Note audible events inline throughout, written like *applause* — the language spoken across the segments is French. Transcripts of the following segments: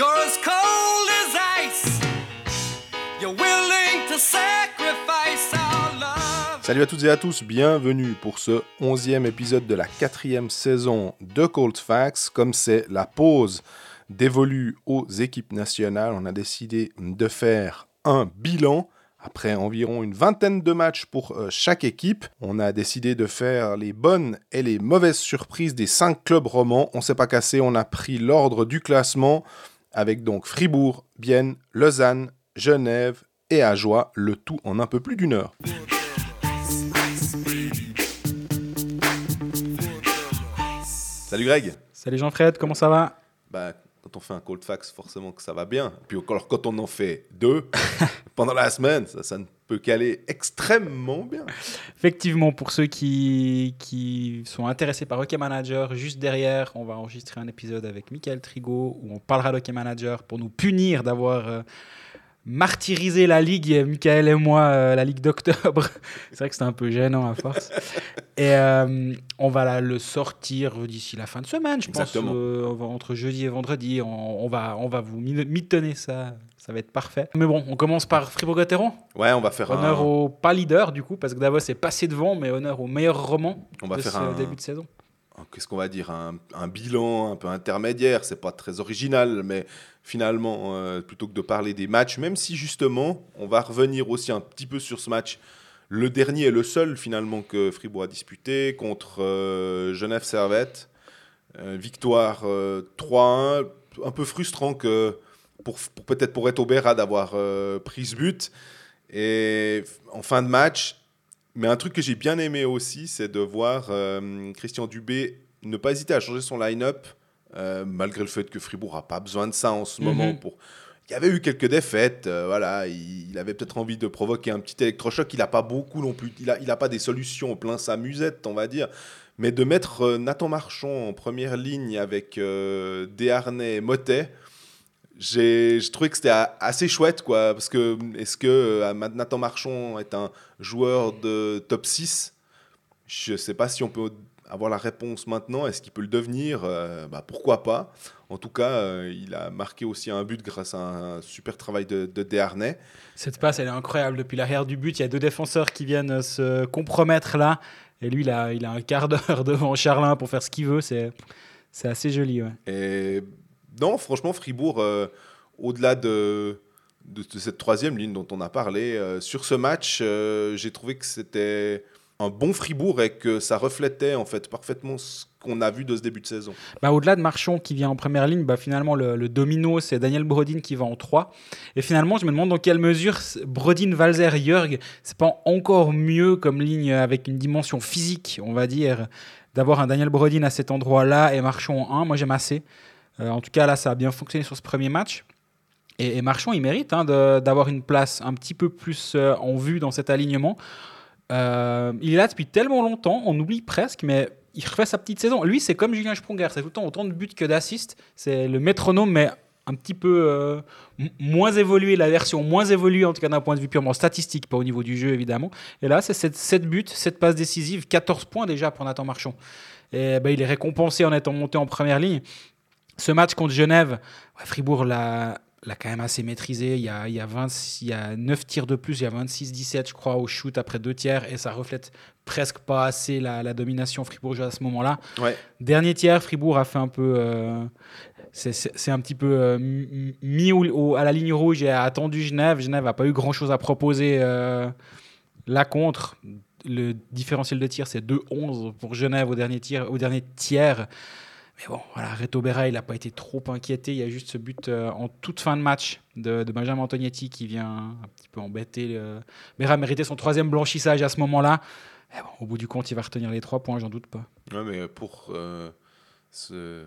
You're as cold as ice. You're willing to sacrifice our love. Salut à toutes et à tous, bienvenue pour ce onzième épisode de la quatrième saison de Cold Facts. Comme c'est la pause dévolue aux équipes nationales, on a décidé de faire un bilan après environ une vingtaine de matchs pour euh, chaque équipe, on a décidé de faire les bonnes et les mauvaises surprises des cinq clubs romans. On s'est pas cassé, on a pris l'ordre du classement avec donc Fribourg, Bienne, Lausanne, Genève et Ajoie, le tout en un peu plus d'une heure. Salut Greg. Salut Jean-Fred, comment ça va? Bah, quand on fait un cold fax, forcément que ça va bien. Puis alors, quand on en fait deux *laughs* pendant la semaine, ça, ça ne peut qu'aller extrêmement bien. Effectivement, pour ceux qui, qui sont intéressés par Hockey Manager, juste derrière, on va enregistrer un épisode avec Michael Trigo où on parlera d'Hockey Manager pour nous punir d'avoir euh, martyrisé la ligue, Michael et moi, euh, la ligue d'octobre. *laughs* C'est vrai que c'était un peu gênant à force. Et euh, on va la- le sortir d'ici la fin de semaine, je pense. Euh, on va- entre jeudi et vendredi, on, on va, on va vous mi- mitonner ça. Ça va être parfait. Mais bon, on commence par Fribourg-Gotteron. Ouais, on va faire Honneur un... au pas leader du coup, parce que Davos est passé devant, mais honneur au meilleur roman On va de faire ce un- début de saison. Qu'est-ce qu'on va dire, un, bilan un peu intermédiaire. C'est pas très original, mais finalement, euh, plutôt que de parler des matchs, même si justement, on va revenir aussi un petit peu sur ce match. Le dernier et le seul finalement que Fribourg a disputé contre euh, Genève Servette. Euh, victoire euh, 3-1. Un peu frustrant que pour, peut-être pour Etobera d'avoir euh, pris ce but. Et en fin de match, mais un truc que j'ai bien aimé aussi, c'est de voir euh, Christian Dubé ne pas hésiter à changer son line-up, euh, malgré le fait que Fribourg n'a pas besoin de ça en ce Mhm. moment. Pour... Il y avait eu quelques défaites, euh, voilà, il, il avait peut-être envie de provoquer un petit électrochoc. Il n'a pas beaucoup non plus, il n'a il a pas des solutions plein sa musette, on va dire. Mais de mettre Nathan Marchand en première ligne avec Desharnais et Motet, j'ai trouvé que c'était assez chouette, quoi. Parce que, est-ce que euh, Nathan Marchand est un joueur de top 6 Je ne sais pas si on peut avoir la réponse maintenant. Est-ce qu'il peut le devenir? Euh, bah, Pourquoi pas En tout cas, euh, il a marqué aussi un but grâce à un super travail de, de Desharnais. Cette passe, elle est incroyable. Depuis l'arrière du but, il y a deux défenseurs qui viennent se compromettre là. Et lui, il a, il a un quart d'heure *laughs* devant Charlin pour faire ce qu'il veut. C'est c'est assez joli. Ouais. Et non, franchement, Fribourg, euh, au-delà de, cette troisième ligne dont on a parlé, euh, sur ce match, euh, j'ai trouvé que c'était un bon Fribourg et que ça reflétait en fait parfaitement ce qu'on a vu de ce début de saison. Bah, Au-delà de Marchand qui vient en première ligne, bah, finalement, le, domino, c'est Daniel Brodin qui va en 3. Et finalement, je me demande dans quelle mesure Brodin, Valzer, Jörg, c'est pas encore mieux comme ligne avec une dimension physique, on va dire, d'avoir un Daniel Brodin à cet endroit-là et Marchand en 1. Moi, j'aime assez. Euh, en tout cas, là, ça a bien fonctionné sur ce premier match. Et, Marchand, il mérite hein, d'avoir une place un petit peu plus euh, en vue dans cet alignement. Euh, il est là depuis tellement longtemps, on oublie presque, mais il refait sa petite saison. Lui, c'est comme Julien Sprunger, c'est tout le temps autant de buts que d'assists. C'est le métronome, mais un petit peu moins évolué, la version moins évoluée, en tout cas d'un point de vue purement statistique, pas au niveau du jeu évidemment. Et là, c'est 7, 7 buts, 7 passes décisives, 14 points déjà pour Nathan Marchand. Et ben, il est récompensé en étant monté en première ligne. Ce match contre Genève, ouais, Fribourg l'a l'a quand même assez maîtrisé. Il y, a, il, y a 26 il y a 9 tirs de plus, il y a 26-17, je crois, au shoot après deux tiers, et ça reflète presque pas assez la, la domination fribourgeoise à ce moment-là. Ouais. Dernier tiers, Fribourg a fait un peu. euh, c'est- un petit peu euh, mis au- au- à la ligne rouge et a attendu Genève. Genève n'a pas eu grand-chose à proposer euh, là contre. Le différentiel de tir, c'est 2-11 pour Genève au dernier, tir, au dernier tiers. Mais bon, voilà, Reto Berra, il n'a pas été trop inquiété. Il y a juste ce but euh, en toute fin de match de, Benjamin Antognetti qui vient un petit peu embêter. Berra méritait son troisième blanchissage à ce moment-là. Bon, au bout du compte, il va retenir les trois points, j'en doute pas. Ouais, mais pour euh, ce-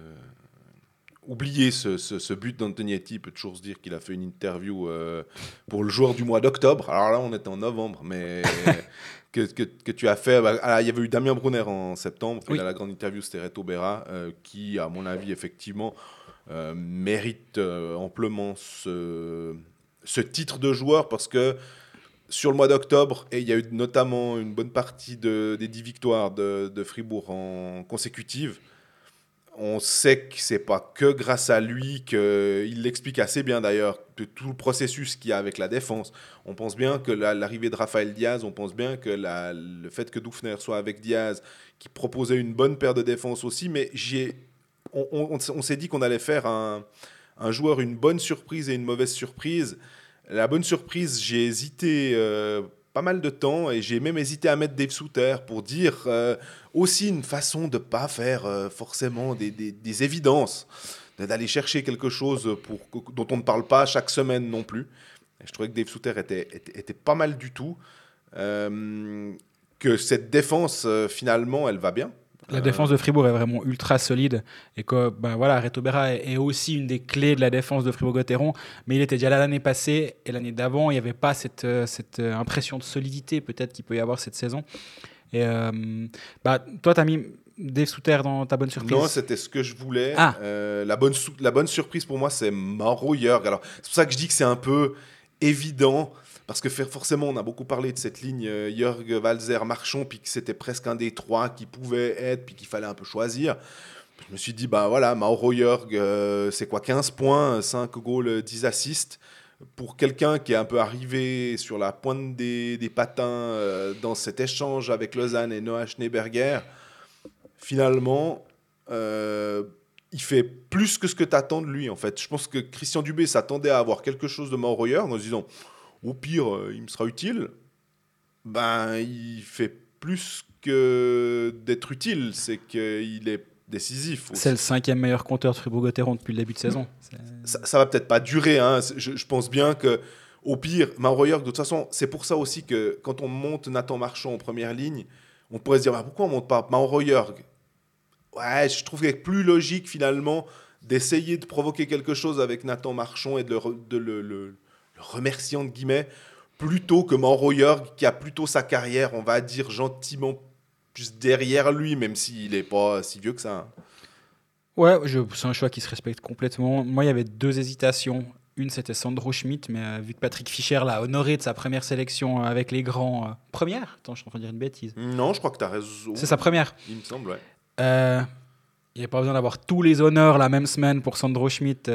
oublier ce, ce- ce but d'Antognetti, peut toujours se dire qu'il a fait une interview euh, pour le joueur du mois d'octobre. Alors là, on était en novembre, mais *laughs* que, que- que tu as fait. bah, ah, il y avait eu Damien Brunner en septembre. Oui. Là, la grande interview, c'était Reto Berra, euh, qui, à mon avis, effectivement, euh, mérite amplement ce, ce titre de joueur parce que sur le mois d'octobre, et il y a eu notamment une bonne partie de, des 10 victoires de, de Fribourg en consécutive, On sait que c'est pas que grâce à lui qu'il l'explique assez bien d'ailleurs de tout le processus qu'il y a avec la défense. On pense bien que la- l'arrivée de Rafael Diaz, on pense bien que le fait que Doufner soit avec Diaz, qui proposait une bonne paire de défense aussi, mais j'ai, on, on s'est dit qu'on allait faire un, un joueur une bonne surprise et une mauvaise surprise. La bonne surprise, j'ai hésité euh, pas mal de temps et j'ai même hésité à mettre Dave Souter pour dire euh, aussi une façon de pas faire euh, forcément des, des- des évidences, de- d'aller chercher quelque chose pour, dont on ne parle pas chaque semaine non plus. Je trouvais que Dave Souter était, était, pas mal du tout. Euh, que cette défense, finalement, elle va bien. La défense de Fribourg est vraiment ultra solide et que ben voilà, Reto Berra est, est aussi une des clés de la défense de Fribourg-Gotteron, mais il était déjà là l'année passée et l'année d'avant, il n'y avait pas cette, euh, cette euh, impression de solidité peut-être qu'il peut y avoir cette saison. Et euh, bah, toi, tu as mis Dave Souter dans ta bonne surprise. Non, c'était ce que je voulais. Ah. Euh, la, bonne la bonne surprise pour moi, c'est Mauro Jörg. Alors, c'est pour ça que je dis que c'est un peu évident, parce que forcément, on a beaucoup parlé de cette ligne euh, Jörg, Valzer, Marchand, puis que c'était presque un des trois qui pouvait être, puis qu'il fallait un peu choisir. Je me suis dit, bah voilà, Mauro Jörg, euh, c'est quoi 15 points, 5 goals, 10 assists. Pour quelqu'un qui est un peu arrivé sur la pointe des, des patins euh, dans cet échange avec Lausanne et Noah Schneeberger, finalement, euh, il fait plus que ce que tu attends de lui, en fait. Je pense que Christian Dubé s'attendait à avoir quelque chose de Mauro Jörg en se disant, au pire, euh, il me sera utile. Ben, il fait plus que d'être utile, c'est qu'il est décisif. C'est le cinquième meilleur compteur de Fribourg-Gotteron depuis le début de saison. C'est- ça, ça va peut-être pas durer. hein. Je, je pense bien que, au pire, Mauro Jörg, de toute façon, c'est pour ça aussi que quand on monte Nathan Marchand en première ligne, on pourrait se dire bah, pourquoi on monte pas Mauro Jörg Ouais, je trouve qu'il est plus logique finalement d'essayer de provoquer quelque chose avec Nathan Marchand et de le, re- de le, le- le remercier entre guillemets, plutôt que Mauro Jörg qui a plutôt sa carrière, on va dire gentiment, juste derrière lui, même s'il n'est pas si vieux que ça. hein. Ouais, c'est un choix qui se respecte complètement. Moi, il y avait deux hésitations. Une, c'était Sandro Schmidt, mais euh, vu que Patrick Fischer l'a honoré de sa première sélection euh, avec les grands. euh, première Attends, je suis en train de dire une bêtise. Non, je crois que tu as raison. C'est sa première. Il me semble, ouais. Euh, il n'y a pas besoin d'avoir tous les honneurs la même semaine pour Sandro Schmidt.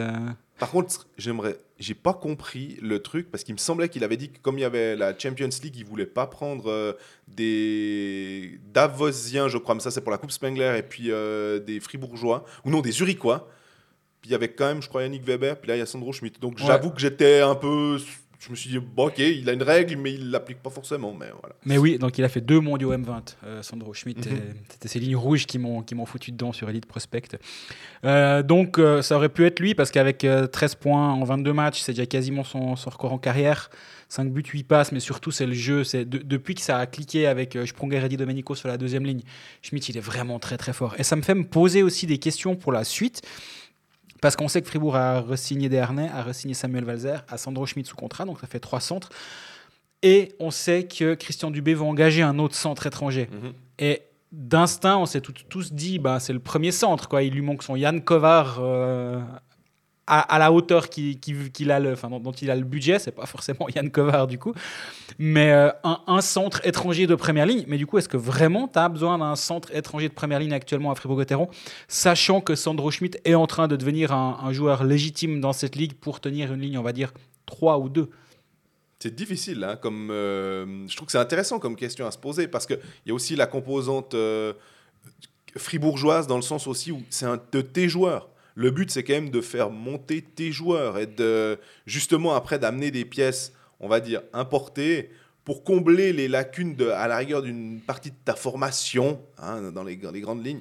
Par contre, j'aimerais. J'ai pas compris le truc parce qu'il me semblait qu'il avait dit que comme il y avait la Champions League, il voulait pas prendre euh, des Davosiens, je crois, mais ça c'est pour la Coupe Spengler et puis euh, des Fribourgeois ou non des Zurichois. Puis il y avait quand même, je crois, Yannick Weber. Puis là il y a Sandro Schmidt. Donc Ouais. j'avoue que j'étais un peu. Je me suis dit bon ok, il a une règle, mais il l'applique pas forcément. Mais voilà. Mais oui, donc il a fait deux mondiaux M20, euh, Sandro Schmidt. Mhm. C'était ces lignes rouges qui m'ont foutu dedans sur Elite Prospect. Euh, donc euh, ça aurait pu être lui parce qu'avec euh, 13 points en 22 matchs, c'est déjà quasiment son, son record en carrière. 5 buts, 8 passes, mais surtout c'est le jeu. C'est de- depuis que ça a cliqué avec Sprunger et Di Domenico sur la deuxième ligne, Schmidt il est vraiment très très fort. Et ça me fait me poser aussi des questions pour la suite. Parce qu'on sait que Fribourg a re-signé Desharnais, a re-signé Samuel Valzer, a Sandro Schmidt sous contrat, donc ça fait trois centres. Et on sait que Christian Dubé va engager un autre centre étranger. Mhm. Et d'instinct, on s'est tous dit, bah, c'est le premier centre. Quoi. Il lui manque son Yann Kovar euh, à, la hauteur qu'il a le, dont, il a le budget. C'est pas forcément *laughs* Yann Kovar du coup. Mais euh, un, centre étranger de première ligne. Mais du coup, est-ce que vraiment tu as besoin d'un centre étranger de première ligne actuellement à Fribourg-Gotteron, sachant que Sandro Schmidt est en train de devenir un, un joueur légitime dans cette ligue pour tenir une ligne, on va dire, 3 ou 2 C'est difficile, hein, comme euh, je trouve que c'est intéressant comme question à se poser parce qu'il y a aussi la composante euh, fribourgeoise dans le sens aussi où c'est un de tes joueurs. Le but, c'est quand même de faire monter tes joueurs et de justement après d'amener des pièces, on va dire, importées pour combler les lacunes de, à la rigueur d'une partie de ta formation hein, dans les, grandes lignes.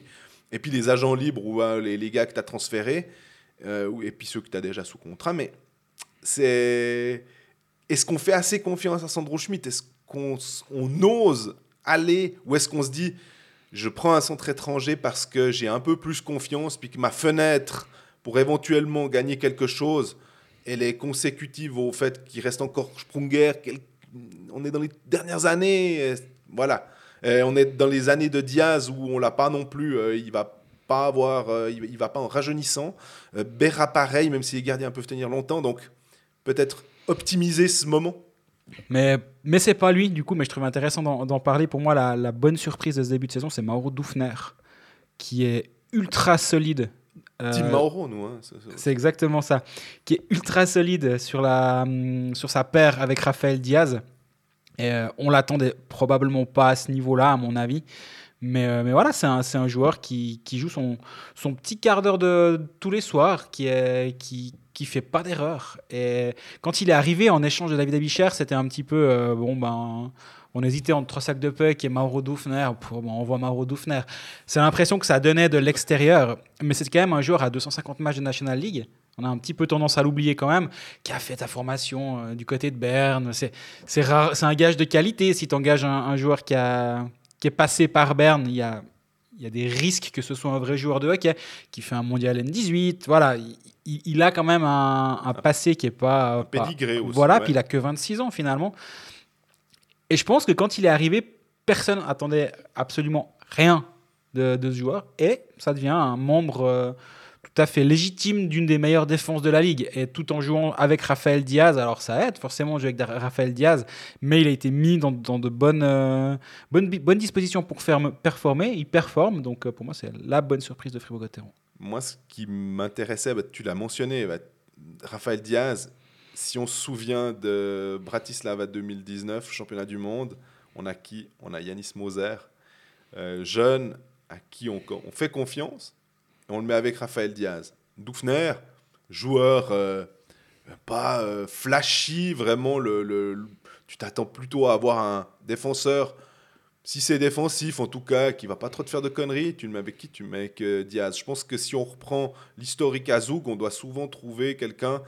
Et puis les agents libres ou hein, les, gars que tu as transférés, euh, et puis ceux que tu as déjà sous contrat. Mais c'est. Est-ce qu'on fait assez confiance à Sandro Schmidt? Est-ce qu'on ose aller Ou est-ce qu'on se dit, je prends un centre étranger parce que j'ai un peu plus confiance, puis que ma fenêtre pour éventuellement gagner quelque chose, elle est consécutive au fait qu'il reste encore Sprunger. On est dans les dernières années. Voilà. Euh, on est dans les années de Diaz où on l'a pas non plus. euh, il va pas avoir, euh, il, il va pas en rajeunissant. Euh, Berra pareil, même si les gardiens peuvent tenir longtemps. Donc peut-être optimiser ce moment. Mais, mais c'est pas lui, du coup, mais je trouve intéressant d'en parler. Pour moi, la, la bonne surprise de ce début de saison, c'est Mauro Dufner, qui est ultra solide. Euh, Team Mauro, nous. Hein, c'est- exactement ça. Qui est ultra solide sur, la, hum, sur sa paire avec Rafael Diaz. Et, euh, on l'attendait probablement pas à ce niveau-là, à mon avis. Mais, euh, mais voilà, c'est un, un joueur qui, qui joue son, son petit quart d'heure de tous les soirs, qui est qui qui fait pas d'erreur. Et quand il est arrivé en échange de David Abicher, c'était un petit peu euh, bon ben on hésitait entre trois sacs de puck et Mauro bon, on voit Mauro Dufner. C'est l'impression que ça donnait de l'extérieur, mais c'est quand même un joueur à 250 matchs de National League. On a un petit peu tendance à l'oublier quand même, qui a fait ta formation euh, du côté de Berne. C'est c'est un gage de qualité si tu engages un, un joueur qui, a, qui est passé par Berne. Il y a, il y a des risques que ce soit un vrai joueur de hockey qui fait un mondial N18. Voilà, il, a quand même un, un passé qui est pas. Un pas- pédigré aussi, Voilà, ouais. puis il a que 26 ans finalement. Et je pense que quand il est arrivé, personne attendait absolument rien de, de ce joueur. Et ça devient un membre euh, tout à fait légitime d'une des meilleures défenses de la ligue. Et tout en jouant avec Raphaël Diaz, alors ça aide forcément jouer avec Raphaël Diaz, mais il a été mis dans, de bonnes, euh, bonnes, bonnes dispositions pour faire performer. Il performe, donc euh, pour moi, c'est la bonne surprise de Fribourg-Gotteron. Moi, ce qui m'intéressait, bah, tu l'as mentionné, bah, Raphaël Diaz, si on se souvient de Bratislava 2019, championnat du monde, on a qui? On a Yanis Moser, euh, jeune, à qui on fait confiance, et on le met avec Raphaël Diaz. Dufner, joueur euh, pas euh, flashy, vraiment, le, le- tu t'attends plutôt à avoir un défenseur si c'est défensif, en tout cas, qui va pas trop te faire de conneries, tu le mets avec qui? Tu le mets avec euh, Diaz. Je pense que si on reprend l'historique à Zoug, on doit souvent trouver quelqu'un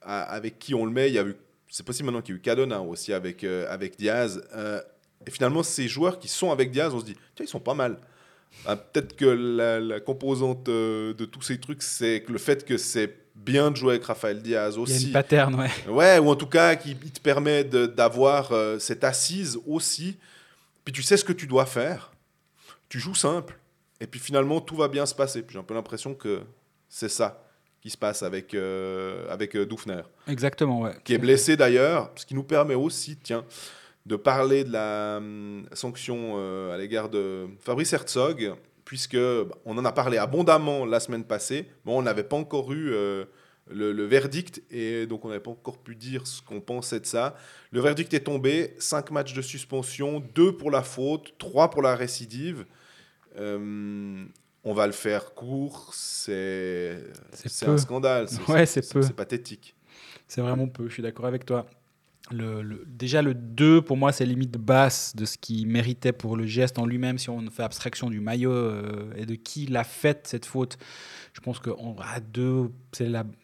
avec qui on le met. Il y a eu, c'est possible maintenant qu'il y a eu Cadona aussi avec, avec Diaz. Et finalement, ces joueurs qui sont avec Diaz, on se dit, tiens, ils sont pas mal. Ah, Peut-être que la, la composante euh, de tous ces trucs, c'est que le fait que c'est bien de jouer avec Raphaël Diaz Il y a aussi. une pattern, ouais. Ouais, ou en tout cas, qui il te permet d'avoir euh, cette assise aussi. Puis tu sais ce que tu dois faire. Tu joues simple. Et puis finalement, tout va bien se passer. Puis j'ai un peu l'impression que c'est ça qui se passe avec, euh, avec euh, Dufner, Exactement, ouais. qui est blessé d'ailleurs, ce qui nous permet aussi, tiens, de parler de la hum, sanction euh, à l'égard de Fabrice Herzog, puisque bah, on en a parlé abondamment la semaine passée, mais on n'avait pas encore eu euh, le, le verdict, et donc on n'avait pas encore pu dire ce qu'on pensait de ça. Le verdict est tombé, 5 matchs de suspension, 2 pour la faute, 3 pour la récidive. Euh, on va le faire court, c'est un scandale, c'est Ouais, c'est peu. c'est pathétique. C'est vraiment peu, je suis d'accord avec toi. Le, déjà, le 2, pour moi, c'est limite basse de ce qu'il méritait pour le geste en lui-même, si on fait abstraction du maillot euh, et de qui l'a fait, cette faute. Je pense que 2,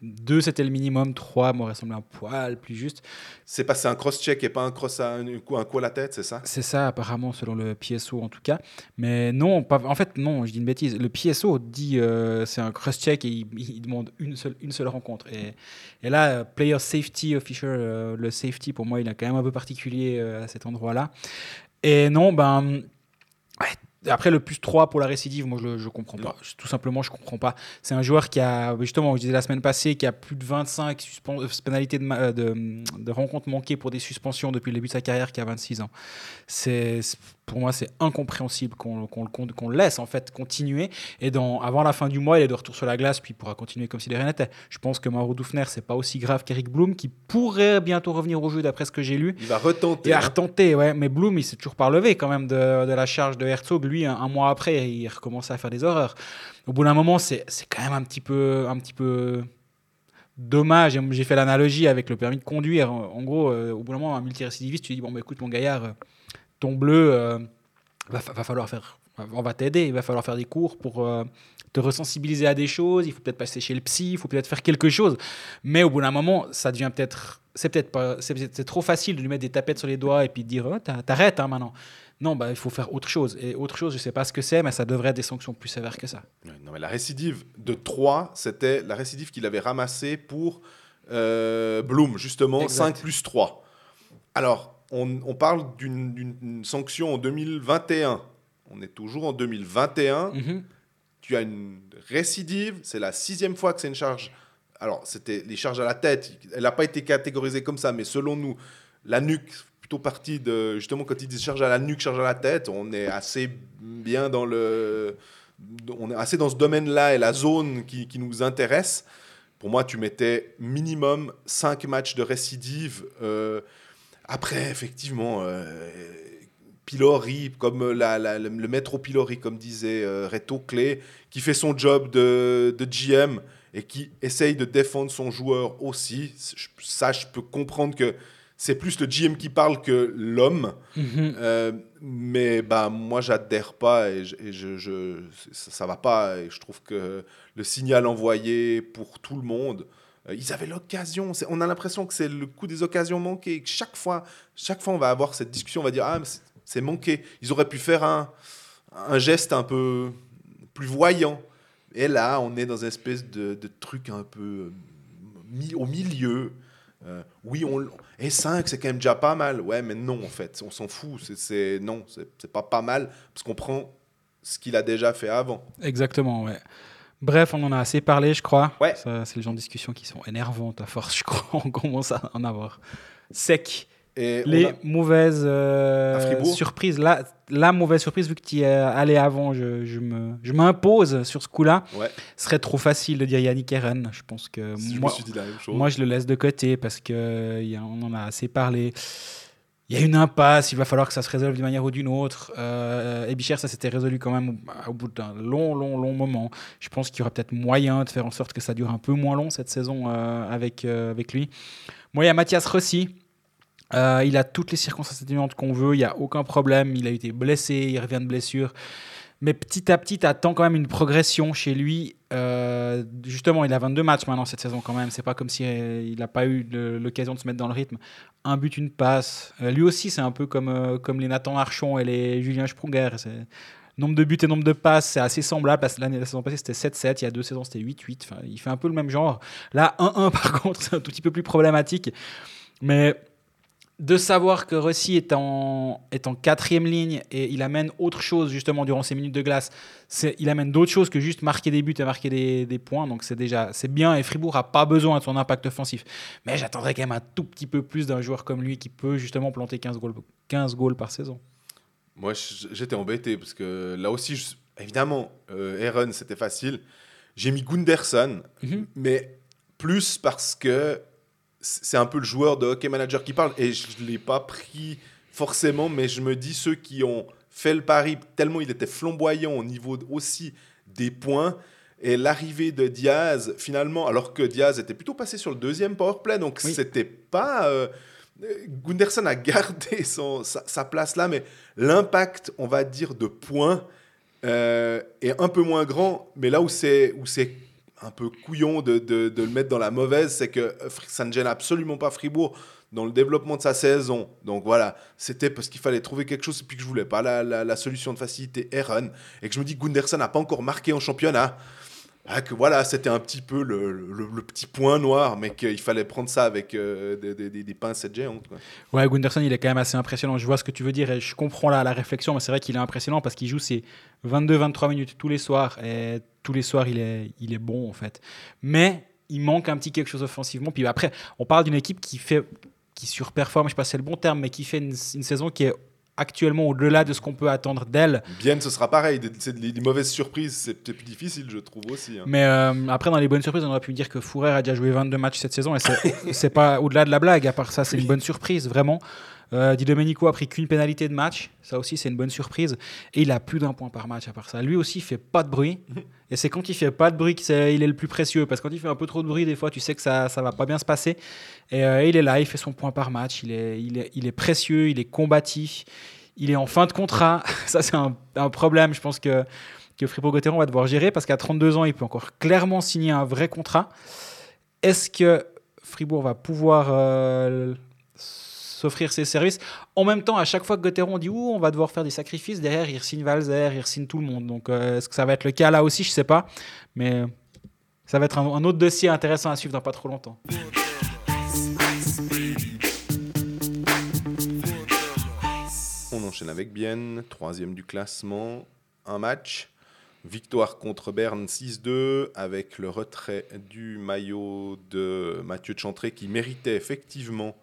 deux, c'était le minimum, 3 m'aurait semblé un poil plus juste. C'est passé un cross-check et pas un, cross à, un, coup, un coup à la tête, c'est ça? C'est ça, apparemment, selon le PSO en tout cas. Mais non, pas, en fait, non, je dis une bêtise. Le PSO dit euh, c'est un cross-check et il, il demande une seule, une seule rencontre. Et, et là, euh, Player Safety Officer, euh, le safety, pour moi, il est quand même un peu particulier euh, à cet endroit-là. Et non, ben. ouais, après, le plus 3 pour la récidive, moi, je ne comprends pas. Je- Tout simplement, je comprends pas. C'est un joueur qui a, justement, je disais la semaine passée, qui a plus de 25 suspen- euh, pénalités de, euh, de, de rencontres manquées pour des suspensions depuis le début de sa carrière, qui a 26 ans. C'est- pour moi, c'est incompréhensible qu'on, le laisse, en fait, continuer. Et dans, avant la fin du mois, il est de retour sur la glace, puis il pourra continuer comme si de rien n'était. Je pense que Mauro Dufner, c'est pas aussi grave qu'Eric Bloom, qui pourrait bientôt revenir au jeu, d'après ce que j'ai lu. Il va retenter. Et à hein. retenter, ouais. Mais Bloom, il s'est toujours pas relevé quand même de, de la charge de Herzog. Lui, un, un mois après, il recommençait à faire des horreurs. Au bout d'un moment, c'est quand même un petit peu, un petit peu dommage. J'ai fait l'analogie avec le permis de conduire. En en gros, euh, au bout d'un moment, un multirécidiviste, tu dis bon, bah, écoute, mon gaillard, euh, ton bleu, euh, va, fa- va falloir faire, on va t'aider. Il va falloir faire des cours pour euh, te resensibiliser à des choses. Il faut peut-être passer chez le psy. Il faut peut-être faire quelque chose. Mais au bout d'un moment, ça devient peut-être, c'est peut-être pas, c'est trop facile de lui mettre des tapettes sur les doigts et puis de dire oh, t'arrêtes hein, maintenant. Non, bah il faut faire autre chose. Et autre chose, je sais pas ce que c'est, mais ça devrait être des sanctions plus sévères que ça. Non, mais la récidive de 3, c'était la récidive qu'il avait ramassée pour euh, Bloom, justement, Exact. 5 plus 3. Alors, on, on parle d'une sanction en 2021. On est toujours en 2021. Mhm. Tu as une récidive, c'est la sixième fois que c'est une charge. Alors, c'était les charges à la tête. Elle n'a pas été catégorisée comme ça, mais selon nous, la nuque, plutôt partie de. Justement, quand ils disent charge à la nuque, charge à la tête, on est assez bien dans le, on est assez dans ce domaine-là et la zone qui, qui nous intéresse. Pour moi, tu mettais minimum 5 matchs de récidive. euh, après, effectivement, euh, pilori, comme la- la- le, le maître au pilori, comme disait euh, Reto Clé, qui fait son job de, de GM et qui essaye de défendre son joueur aussi. Je- Ça, je peux comprendre que c'est plus le GM qui parle que l'homme. Mhm. Euh, mais bah, moi, j'adhère pas et, je, et je- je- ça, ça va pas. Et je trouve que le signal envoyé pour tout le monde, ils avaient l'occasion. On a l'impression que c'est le coup des occasions manquées. que Chaque fois, chaque fois, on va avoir cette discussion. On va dire Ah, c'est- manqué. Ils auraient pu faire un, geste un peu plus voyant. Et là, on est dans une espèce de, truc un peu euh, au milieu. Euh, oui, on, et 5, c'est quand même déjà pas mal. Ouais, mais non, en fait, on s'en fout. C'est- non, c'est pas pas mal, parce qu'on prend ce qu'il a déjà fait avant. Exactement, ouais. Bref, on en a assez parlé, je crois. Ouais. C'est le genre de discussions qui sont énervantes à force, *laughs* je crois. On commence à en avoir. Sec. Et Les a- mauvaises euh, surprises. La, la mauvaise surprise, vu que tu y es allé avant, je, je me, je m'impose sur ce coup-là. Ouais. Ce serait trop facile de dire Yannick Eren. Je pense que moi, moi, je le laisse de côté parce que y a- on en a assez parlé. Il y a une impasse, il va falloir que ça se résolve d'une manière ou d'une autre. Euh, et Bichère, ça s'était résolu quand même au, bout d'un long, long, long moment. Je pense qu'il y aura peut-être moyen de faire en sorte que ça dure un peu moins long cette saison euh, avec, euh, avec lui. Moi, il y a Mathias Rossi. Euh, il a toutes les circonstances atténuantes qu'on veut, il n'y a aucun problème. Il a été blessé, il revient de blessure. Mais petit à petit, tu attends quand même une progression chez lui. Euh, justement, il a 22 matchs maintenant cette saison quand même. C'est pas comme si euh, n'a pas eu l'occasion de se mettre dans le rythme. Un but, une passe. Euh, lui aussi, c'est un peu comme, comme les Nathan Archon et les Julien Sprunger. Nombre de buts et nombre de passes, c'est assez semblable. L'année la saison passée, c'était 7-7. Il y a deux saisons, c'était 8-8. Enfin, il fait un peu le même genre. Là, 1-1, *laughs* par contre, c'est un tout petit peu plus problématique. Mais de savoir que Rossi est en, est en quatrième ligne et il amène autre chose justement durant ces minutes de glace, il amène d'autres choses que juste marquer des buts et marquer des, des points. Donc c'est déjà c'est bien et Fribourg a pas besoin de son impact offensif. Mais j'attendrais quand même un tout petit peu plus d'un joueur comme lui qui peut justement planter 15 goals, 15 goals par saison. Moi, j'étais embêté parce que là aussi, je- évidemment, euh, Aaron, c'était facile. J'ai mis Gunderson, Mhm. mais plus parce que c'est un peu le joueur de hockey manager qui parle et je ne l'ai pas pris forcément, mais je me dis ceux qui ont fait le pari tellement il était flamboyant au niveau aussi des points. Et l'arrivée de Diaz, finalement, alors que Diaz était plutôt passé sur le deuxième powerplay, donc Oui. c'était pas. euh, Gunderson a gardé son, sa, sa place là, mais l'impact, on va dire, de points euh, est un peu moins grand. Mais là où c'est un peu couillon de, le mettre dans la mauvaise, c'est que ça ne gêne absolument pas Fribourg dans le développement de sa saison. Donc voilà, c'était parce qu'il fallait trouver quelque chose et puis que je voulais pas la, la- la solution de facilité Aaron et que je me dis que Gunderson n'a pas encore marqué en championnat. Ah, que voilà, c'était un petit peu le, le- petit point noir, mais qu'il fallait prendre ça avec euh, des, des- des- pincettes géantes. quoi. Ouais, Gunderson, il est quand même assez impressionnant. Je vois ce que tu veux dire et je comprends la, la réflexion, mais c'est vrai qu'il est impressionnant parce qu'il joue ses 22-23 minutes tous les soirs et tous les soirs, il est, il est bon en fait. Mais il manque un petit quelque chose offensivement. Puis après, on parle d'une équipe qui fait qui surperforme, je sais pas si c'est le bon terme, mais qui fait une saison qui est actuellement au-delà de ce qu'on peut attendre d'elle. Bien, ce sera pareil. C'est des- mauvaises surprises, c'est plus difficile, je trouve aussi. hein. Mais euh, après, dans les bonnes surprises, on aurait pu dire que Fourer a déjà joué 22 matchs cette saison et c'est- *laughs* c'est pas au-delà de la blague. À part ça, c'est une bonne surprise, vraiment. Euh, Di Domenico a pris qu'une pénalité de match. Ça aussi, c'est une bonne surprise. Et il a plus d'un point par match à part ça. Lui aussi, il fait pas de bruit. Et c'est quand il fait pas de bruit qu'il est le plus précieux. Parce que quand il fait un peu trop de bruit, des fois, tu sais que ça, ça va pas bien se passer. Et euh, il est là, il fait son point par match. Il est, il est, il est précieux, il est combatif. Il est en fin de contrat. *laughs* ça, c'est un, un problème. Je pense que que Fribourg-Gotteron va devoir gérer parce qu'à 32 ans, il peut encore clairement signer un vrai contrat. Est-ce que Fribourg va pouvoir euh, s'offrir ses services En même temps, à chaque fois que Gotteron dit Ouh, on va devoir faire des sacrifices, derrière, il signe Valzer, il signe tout le monde. Donc, euh, est-ce que ça va être le cas? Là aussi Je sais pas. Mais euh, ça va être un, un autre dossier intéressant à suivre dans pas trop longtemps. On enchaîne avec Bienne, troisième du classement, un match. Victoire contre Berne 6-2 avec le retrait du maillot de Mathieu de Chantré qui méritait effectivement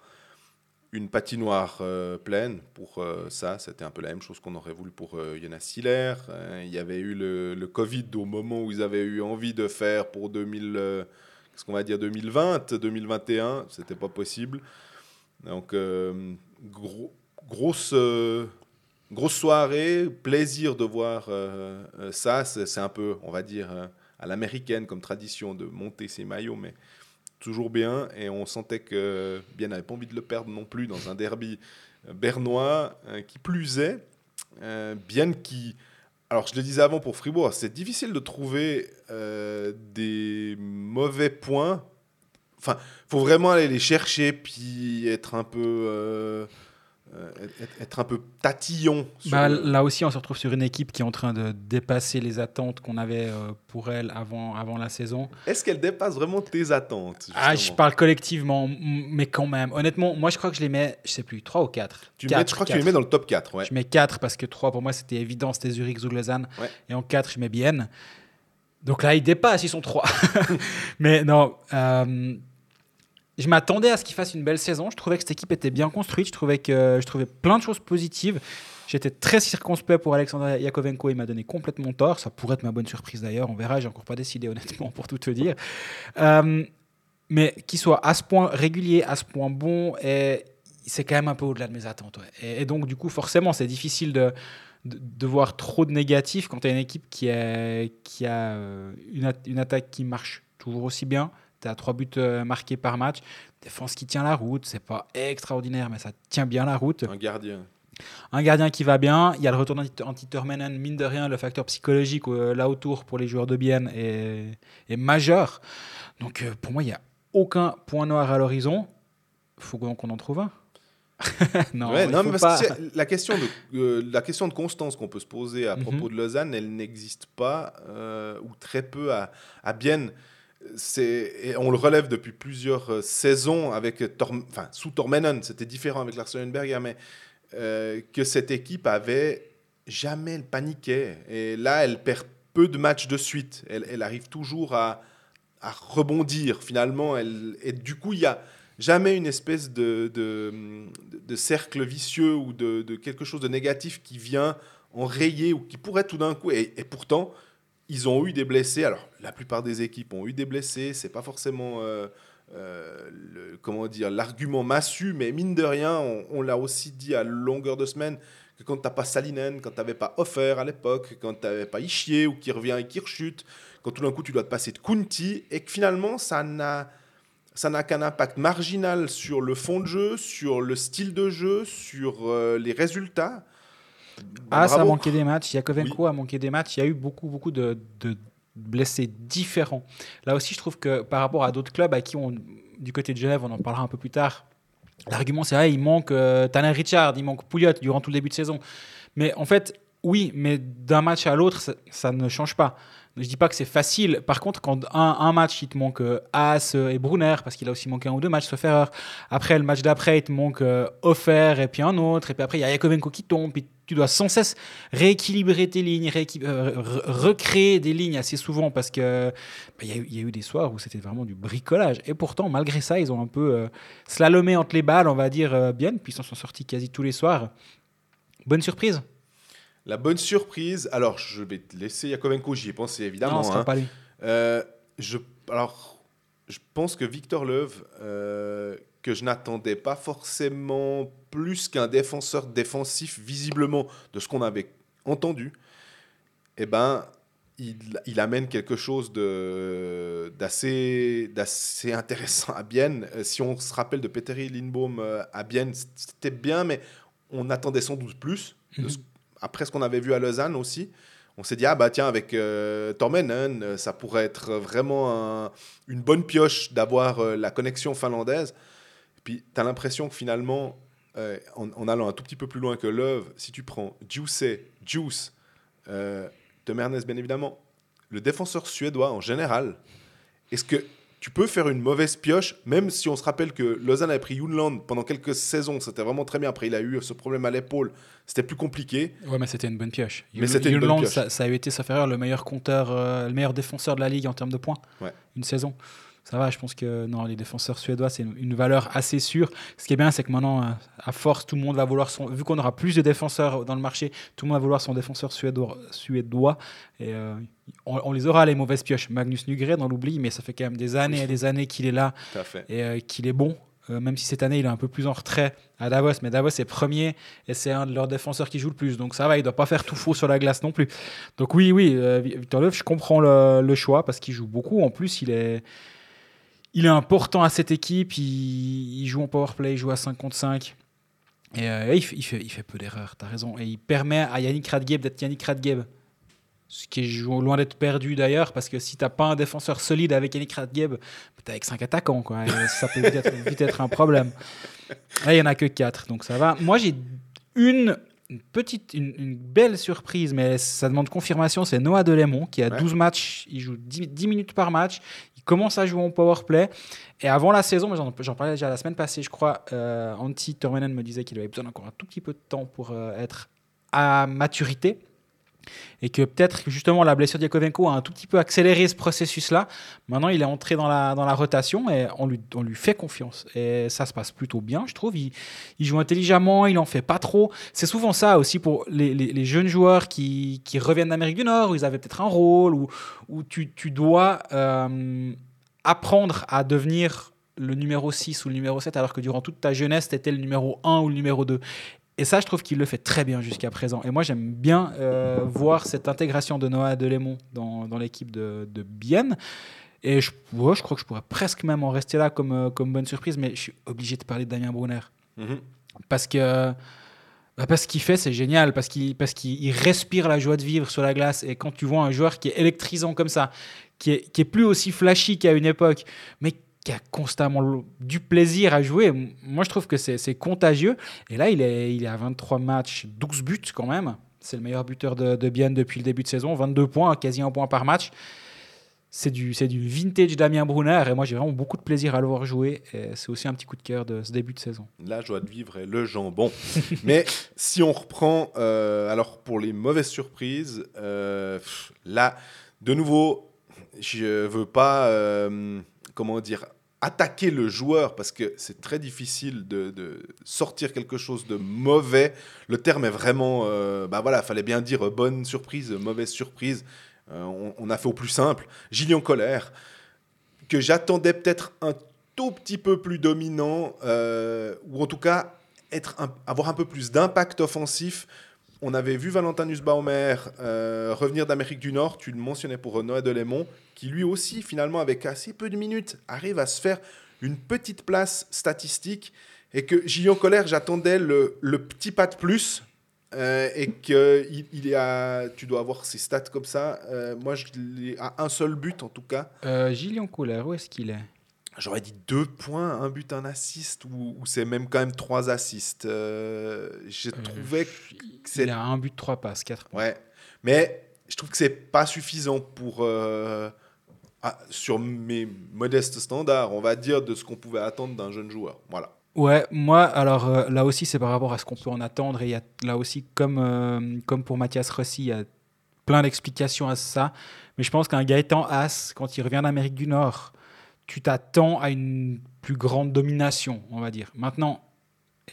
une patinoire euh, pleine pour euh, ça. C'était un peu la même chose qu'on aurait voulu pour euh, Jonas Siller. Euh, il y avait eu le, Covid au moment où ils avaient eu envie de faire pour 2000, euh, qu'est-ce qu'on va dire 2020, 2021. C'était pas possible. Donc, gros, grosse, grosse soirée, plaisir de voir ça. C'est un peu, on va dire, à l'américaine comme tradition de monter ses maillots, mais toujours bien. Et on sentait que Bien n'avait pas envie de le perdre non plus dans un derby euh, bernois, euh, qui plus est. Euh, Bien qui. Alors, je le disais avant pour Fribourg, c'est difficile de trouver des mauvais points. Enfin, faut vraiment aller les chercher, puis être un peu. Euh, être, un peu tatillon. sur Bah, le- là aussi, on se retrouve sur une équipe qui est en train de dépasser les attentes qu'on avait euh, pour elle avant, avant la saison. Est-ce qu'elle dépasse vraiment tes attentes Ah, je parle collectivement, mais quand même. Honnêtement, moi, je crois que je les mets, je sais plus, 3 ou 4. Tu mets- je crois que tu les mets dans le top 4. Ouais. Je mets 4 parce que 3, pour moi, c'était évident, c'était Zurich, Zug, Lausanne. Ouais. Et en 4, je mets Bienne. Donc là, ils dépassent, ils sont 3. *laughs* mais non, euh, je m'attendais à ce qu'ils fassent une belle saison. Je trouvais que cette équipe était bien construite. Je trouvais, que, je trouvais plein de choses positives. J'étais très circonspect pour Alexander Yakovenko. Il m'a donné complètement tort. Ça pourrait être ma bonne surprise d'ailleurs. On verra. J'ai encore pas décidé honnêtement pour tout te dire. Euh, mais qu'il soit à ce point régulier, à ce point bon, c'est quand même un peu au-delà de mes attentes. Et, donc, du coup, forcément, c'est difficile de, de, voir trop de négatifs quand tu as une équipe qui, est, qui a euh, une, une attaque qui marche toujours aussi bien. Tu as trois buts euh, marqués par match. Défense qui tient la route. C'est pas extraordinaire, mais ça tient bien la route. Un gardien. Un gardien qui va bien. Il y a le retour d'Anti-Turmenen. Mine de rien, le facteur psychologique euh, là autour pour les joueurs de Bienne est, est majeur. Donc, euh, pour moi, il n'y a aucun point noir à l'horizon. faut donc qu'on en trouve un. *laughs* non, Ouais, il non, faut mais parce que la question de euh, la question de constance qu'on peut se poser à Mhm. propos de Lausanne, elle n'existe pas euh, ou très peu à, à Bienne. On le relève depuis plusieurs euh, saisons avec sous Tormenon, c'était différent avec Larsenberger, mais euh, que cette équipe avait jamais elle paniquait et là elle perd peu de matchs de suite. Elle, arrive toujours à, rebondir finalement. Et du coup il y a jamais une espèce de, cercle vicieux ou de, quelque chose de négatif qui vient enrayer ou qui pourrait tout d'un coup. Et pourtant, ils ont eu des blessés. Alors, la plupart des équipes ont eu des blessés. C'est pas forcément. euh, euh, comment dire l'argument massu mais mine de rien on, l'a aussi dit à longueur de semaine que quand t'as pas Salinen quand t'avais pas Offer à l'époque quand t'avais pas Ischier ou qui revient et qui rechute quand tout d'un coup tu dois te passer de Kunti et que finalement ça n'a ça n'a qu'un impact marginal sur le fond de jeu, sur le style de jeu, sur euh, les résultats. Ah, ça a Bravo. manqué des matchs. Yakovenko a manqué des matchs. Il y a eu beaucoup, beaucoup de, de blessés différents. Là aussi, je trouve que par rapport à d'autres clubs à qui on, du côté de Genève, on en parlera un peu plus tard. L'argument, c'est vrai, il manque euh, Tanner Richard, il manque Pouliot durant tout le début de saison. Mais en fait, oui, mais d'un match à l'autre, ça, ça ne change pas. Je dis pas que c'est facile. Par contre, quand un, match, il te manque euh, Haas euh, et Brunner, parce qu'il a aussi manqué un ou deux matchs, sauf erreur. Après, le match d'après, il te manque euh, Offer et puis un autre. Et puis après, il y a Yakovenko qui tombe. Puis tu dois sans cesse rééquilibrer tes lignes, recréer des lignes assez souvent parce que bah, il y, a eu- des soirs où c'était vraiment du bricolage. Et pourtant, malgré ça, ils ont un peu slalomé entre les balles, on va dire bien, puis ils s'en sont sortis quasi tous les soirs. Bonne surprise La bonne surprise, alors je vais te laisser Yakovenko, j'y ai pensé évidemment. Non, ce sera hein. pas lui. Euh, je, alors, je pense que Victor Leuve, euh, que je n'attendais pas forcément plus qu'un défenseur défensif, visiblement, de ce qu'on avait entendu, eh ben, il, il amène quelque chose de- d'assez intéressant à Bienne. Euh, Si on se rappelle de Petteri Lindbaum à Bienne, c'était bien, mais on attendait sans doute plus. de ce- après ce qu'on avait vu à Lausanne aussi, on s'est dit, ah bah tiens, avec euh, euh, ça pourrait être vraiment un- une bonne pioche d'avoir euh, la connexion finlandaise. Puis, tu as l'impression que finalement, euh, en, allant un tout petit peu plus loin que Love, si tu prends Juice, Juice, de bien évidemment, le défenseur suédois en général, est-ce que tu peux faire une mauvaise pioche, même si on se rappelle que Lausanne avait pris Junland pendant quelques saisons, c'était vraiment très bien. Après, il a eu ce problème à l'épaule, c'était plus compliqué. Ouais, mais c'était une bonne pioche. Mais Yul- c'était une bonne pioche. Ça, ça a été, sauf erreur, le meilleur compteur, euh, le meilleur défenseur de la ligue en termes de points. Ouais. Une saison. Ça va. Je pense que non, les défenseurs suédois, c'est une, valeur assez sûre. Ce qui est bien, c'est que maintenant, à- à force, tout le monde va vouloir son. Vu qu'on aura plus de défenseurs dans le marché, tout le monde va vouloir son défenseur suédois. suédois et euh, on, on les aura, les mauvaises pioches. Magnus Nugren, on l'oublie, mais ça fait quand même des années et des années qu'il est là et euh, qu'il est bon. Euh, même si cette année il est un peu plus en retrait à Davos, mais Davos est premier et c'est un de leurs défenseurs qui joue le plus. Donc ça va, il doit pas faire tout faux sur la glace non plus. Donc oui, oui, euh, Victor Löw, je comprends le, le choix parce qu'il joue beaucoup. En plus, il est, il est important à cette équipe. Il, il joue en power play, il joue à 5 contre 5. Et euh, il, fait, il, fait, il fait peu d'erreurs, tu as raison. Et il permet à Yannick Radgeb d'être Yannick Radgeb. Ce qui est loin d'être perdu d'ailleurs, parce que si t'as pas un défenseur solide avec Yannick Radgeb, t'es avec 5 attaquants, quoi. Et ça peut vite être, vite être un problème. *laughs* Là, il y en a que 4, donc ça va. Moi, j'ai une, une petite, une, une belle surprise, mais ça demande confirmation. C'est Noah Delémont qui a Ouais. 12 matchs, il joue 10, 10 minutes par match. Il commence à jouer en power play. Et avant la saison, j'en parlais déjà la semaine passée, je crois, euh, Antti Tormenen me disait qu'il avait besoin encore un tout petit peu de temps pour euh, être à maturité. Et que peut-être justement la blessure de Yakovenko a un tout petit peu accéléré ce processus-là. Maintenant, il est entré dans la, dans la rotation et on lui, on lui fait confiance. Et ça se passe plutôt bien, je trouve. Il, il joue intelligemment, il en fait pas trop. C'est souvent ça aussi pour les, les- jeunes joueurs qui, qui reviennent d'Amérique du Nord, où ils avaient peut-être un rôle, où, où tu, tu dois euh, apprendre à devenir le numéro 6 ou le numéro 7, alors que durant toute ta jeunesse, tu étais le numéro 1 ou le numéro 2. Et ça, je trouve qu'il le fait très bien jusqu'à présent. Et moi, j'aime bien euh, voir cette intégration de Noah Delémont dans, dans l'équipe de, de Bienne. Et je, ouais, je crois que je pourrais presque même en rester là comme, euh, comme bonne surprise, mais je suis obligé de parler de Damien Brunner. Mhm. Parce que bah, parce qu'il fait, c'est génial, parce qu'il parce qu'il il respire la joie de vivre sur la glace. Et quand tu vois un joueur qui est électrisant comme ça, qui est, qui est plus aussi flashy qu'à une époque, mais qui a constamment du plaisir à jouer, moi je trouve que c'est contagieux. Et là, il est, il est à 23 matchs, 12 buts quand même. C'est le meilleur buteur de, de Bienne depuis le début de saison, 22 points, quasi un point par match. C'est du, du vintage Damien Brunner et moi j'ai vraiment beaucoup de plaisir à le voir jouer. C'est aussi un petit coup de cœur de ce début de saison. La joie de vivre et le jambon. *laughs* Mais si on reprend, euh, alors pour les mauvaises surprises, euh, là, de nouveau, je veux pas, euh, comment dire, attaquer le joueur parce que c'est très difficile de, de sortir quelque chose de mauvais. Le terme est vraiment, euh, bah voilà, fallait bien dire euh, bonne surprise, mauvaise surprise. Euh, on, a fait au plus simple. Gillian Colère, que j'attendais peut-être un tout petit peu plus dominant, euh, ou en tout cas être avoir un peu plus d'impact offensif. On avait vu Valentin Nussbaumer euh, revenir d'Amérique du Nord, tu le mentionnais pour Noah Delémont, qui lui aussi, finalement, avec assez peu de minutes, arrive à se faire une petite place statistique. Et que Gillian Colère, j'attendais le, petit pas de plus. euh, et que il, il est à, tu dois avoir ses stats comme ça. Euh, moi, je l'ai à un seul but en tout cas. Gillian Couler, où est-ce qu'il est? J'aurais dit deux points, un but, un assist, ou, ou c'est même quand même trois assists. Euh, je trouvais que c'est Il a un but, trois passes, quatre points. Ouais. Mais je trouve que c'est pas suffisant pour. euh, ah, sur mes modestes standards, on va dire, de ce qu'on pouvait attendre d'un jeune joueur. Voilà. Ouais, moi, alors euh, là aussi, c'est par rapport à ce qu'on peut en attendre. Et y a là aussi, comme, euh, comme pour Mathias Rossi, il y a plein d'explications à ça. Mais je pense qu'un Gaëtan Haas, quand il revient d'Amérique du Nord, tu t'attends à une plus grande domination, on va dire. Maintenant,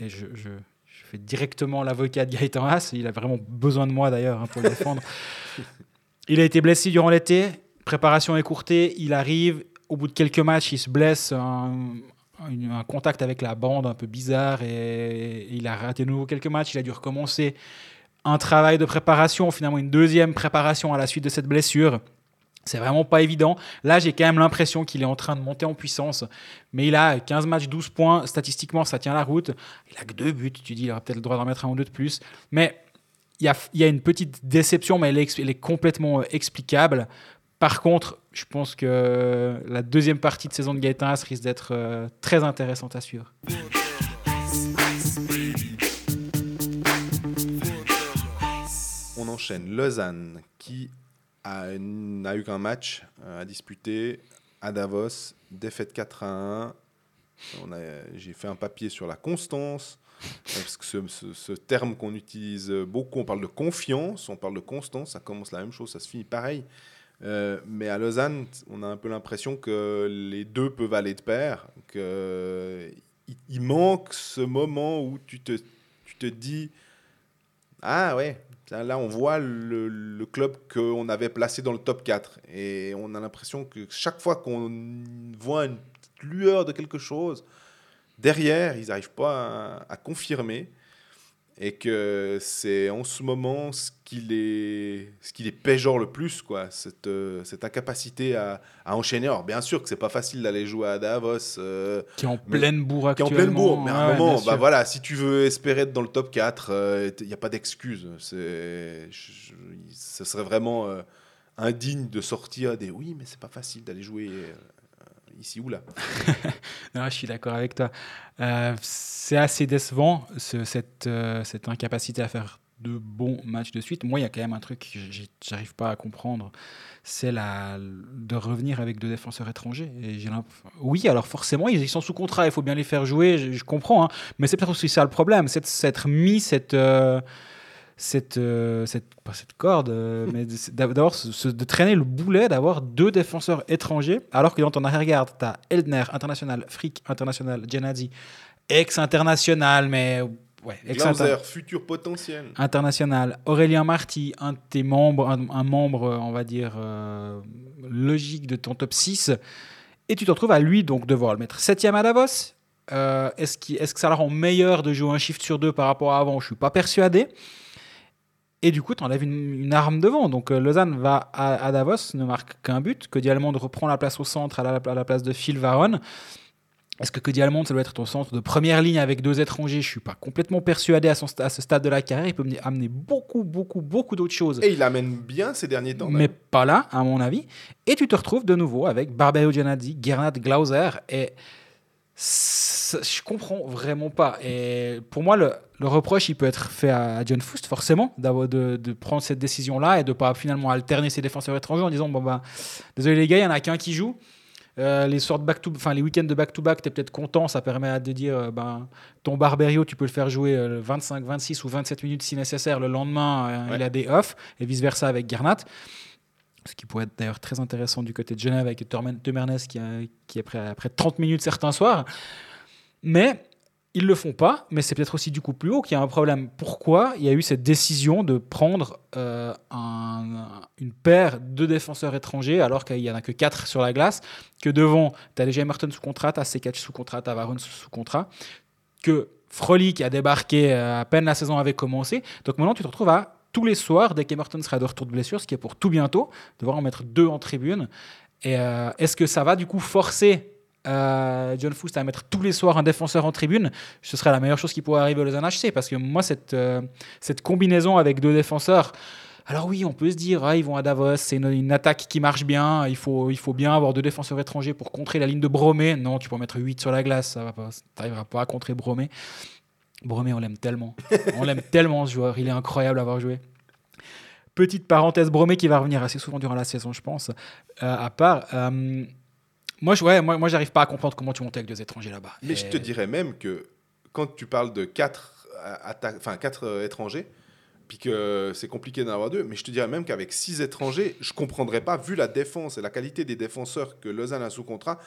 et je, je, je fais directement l'avocat de Gaëtan Haas, il a vraiment besoin de moi d'ailleurs hein, pour le défendre. *laughs* il a été blessé durant l'été, préparation écourtée, il arrive, au bout de quelques matchs, il se blesse, un, contact avec la bande un peu bizarre et, et il a raté de nouveau quelques matchs, il a dû recommencer un travail de préparation, finalement une deuxième préparation à la suite de cette blessure. C'est vraiment pas évident. Là, j'ai quand même l'impression qu'il est en train de monter en puissance. Mais il a 15 matchs, 12 points. Statistiquement, ça tient la route. Il a que deux buts. Tu dis, il aura peut-être le droit d'en mettre un ou deux de plus. Mais il y a, une petite déception, mais elle est, complètement euh, explicable. Par contre, je pense que la deuxième partie de saison de Gaëtan Haas risque d'être euh, très intéressante à suivre. On enchaîne Lausanne, qui a- eu qu'un match euh, à disputer à Davos, défaite 4 à 1. On a- J'ai fait un papier sur la constance, euh, parce que ce, terme qu'on utilise beaucoup, on parle de confiance, on parle de constance, ça commence la même chose, ça se finit pareil. Euh, mais à Lausanne, on a un peu l'impression que les deux peuvent aller de pair, que il, il manque ce moment où tu te, tu te dis ah ouais, là on voit le, club qu'on avait placé dans le top 4 et on a l'impression que chaque fois qu'on voit une petite lueur de quelque chose, derrière ils n'arrivent pas à confirmer et que c'est en ce moment ce qui les, ce qui les le plus, quoi, cette, euh, cette incapacité à, à enchaîner. Alors, bien sûr que c'est pas facile d'aller jouer à Davos, euh, Qui est en Mais- pleine bourre qui est en actuellement. pleine bourre, mais à un Ouais, moment, bah voilà, si tu veux espérer être dans le top 4, il n'y a pas d'excuse. C'est, ce serait vraiment euh, indigne de sortir des oui, mais c'est pas facile d'aller jouer euh, ici ou là. *laughs* Non, je suis d'accord avec toi. Euh, c'est assez décevant, ce- cette, euh, cette incapacité à faire de bons matchs de suite. Moi, il y a quand même un truc que j'arrive pas à comprendre. C'est la, de revenir avec deux défenseurs étrangers. Et oui, alors forcément, ils, sont sous contrat, il faut bien les faire jouer, je, comprends. hein. mais c'est peut-être aussi ça le problème, c'est de mis cette. euh, cette, euh, cette, pas cette corde, euh, *laughs* mais d'avoir de traîner le boulet, d'avoir deux défenseurs étrangers, alors que dans ton arrière-garde, tu as Eldner, international, Frick, international, Genadi, ex-international, mais ouais, ex-international Glauser, futur potentiel. international. Aurélien Marty, un de tes membres, un, un membre, on va dire, euh, logique de ton top 6. Et tu te retrouves à lui, donc, devoir le mettre septième à Davos. Est-ce qu'il- est-ce que ça le rend meilleur de jouer un shift sur deux par rapport à avant? Je suis pas persuadé. Et du coup, tu enlèves une, une arme devant. Donc, euh, Lausanne va à, à Davos, ne marque qu'un but. Cody Almond reprend la place au centre à la, à la place de Phil Varon. Est-ce que Cody Almond, ça doit être ton centre de première ligne avec deux étrangers? Je suis pas complètement persuadé à, son, sta- à ce stade de la carrière. Il peut me amener beaucoup, beaucoup, beaucoup d'autres choses. Et il amène bien ces derniers temps. mais pas là, à mon avis. Et tu te retrouves de nouveau avec Barbero Giannadi, Gernot Glauser. Et ça, je comprends vraiment pas. Et pour moi, le, le reproche, il peut être fait à John Foust, forcément, d'avoir de, de prendre cette décision-là et de pas finalement alterner ses défenseurs étrangers en disant bon bah désolé les gars, il y en a qu'un qui joue. Euh, les sortes back to, enfin les week-ends de back-to-back, tu es peut-être content, ça permet de dire euh, ben, ton Barberio, tu peux le faire jouer euh, 25, 26 ou 27 minutes si nécessaire. Le lendemain, euh, Ouais. il a des off, et vice-versa avec Garnat. Ce qui pourrait être d'ailleurs très intéressant du côté de Genève avec Temernes qui, qui est prêt après 30 minutes certains soirs. Mais ils le font pas, mais c'est peut-être aussi du coup plus haut qu'il y a un problème. Pourquoi il y a eu cette décision de prendre euh, un- une paire de défenseurs étrangers alors qu'il n'y en a que 4 sur la glace, que devant, tu as déjà Emerton sous contrat, tu as C4 sous contrat, tu as sous, sous contrat, que Frolic a débarqué euh, à peine la saison avait commencé. Donc maintenant, tu te retrouves à tous les soirs, dès qu'Emerton sera de retour de blessure, ce qui est pour tout bientôt, devoir en mettre deux en tribune. Et euh, est-ce que ça va du coup forcer euh, John Foust à mettre tous les soirs un défenseur en tribune? Ce serait la meilleure chose qui pourrait arriver aux HC parce que moi, cette, euh, cette combinaison avec deux défenseurs. Alors oui, on peut se dire, ah, ils vont à Davos, c'est une, une attaque qui marche bien, il faut, il faut bien avoir deux défenseurs étrangers pour contrer la ligne de Bromé. Non, tu peux mettre 8 sur la glace, ça va pas, t'arriveras pas à contrer Bromé. Bromé, on l'aime tellement. *laughs* on l'aime tellement ce joueur, il est incroyable à avoir joué. Petite parenthèse, Bromé qui va revenir assez souvent durant la saison, je pense. Euh, à part, euh, moi, je, ouais, moi, moi j'arrive pas à comprendre comment tu montes avec deux étrangers là-bas. Mais je Et- te dirais même que quand tu parles de 4 enfin, quatre, euh, étrangers, puis que c'est compliqué d'en avoir deux, mais je te dirais même qu'avec 6 étrangers, je comprendrais pas, vu la défense et la qualité des défenseurs que Lausanne a sous contrat,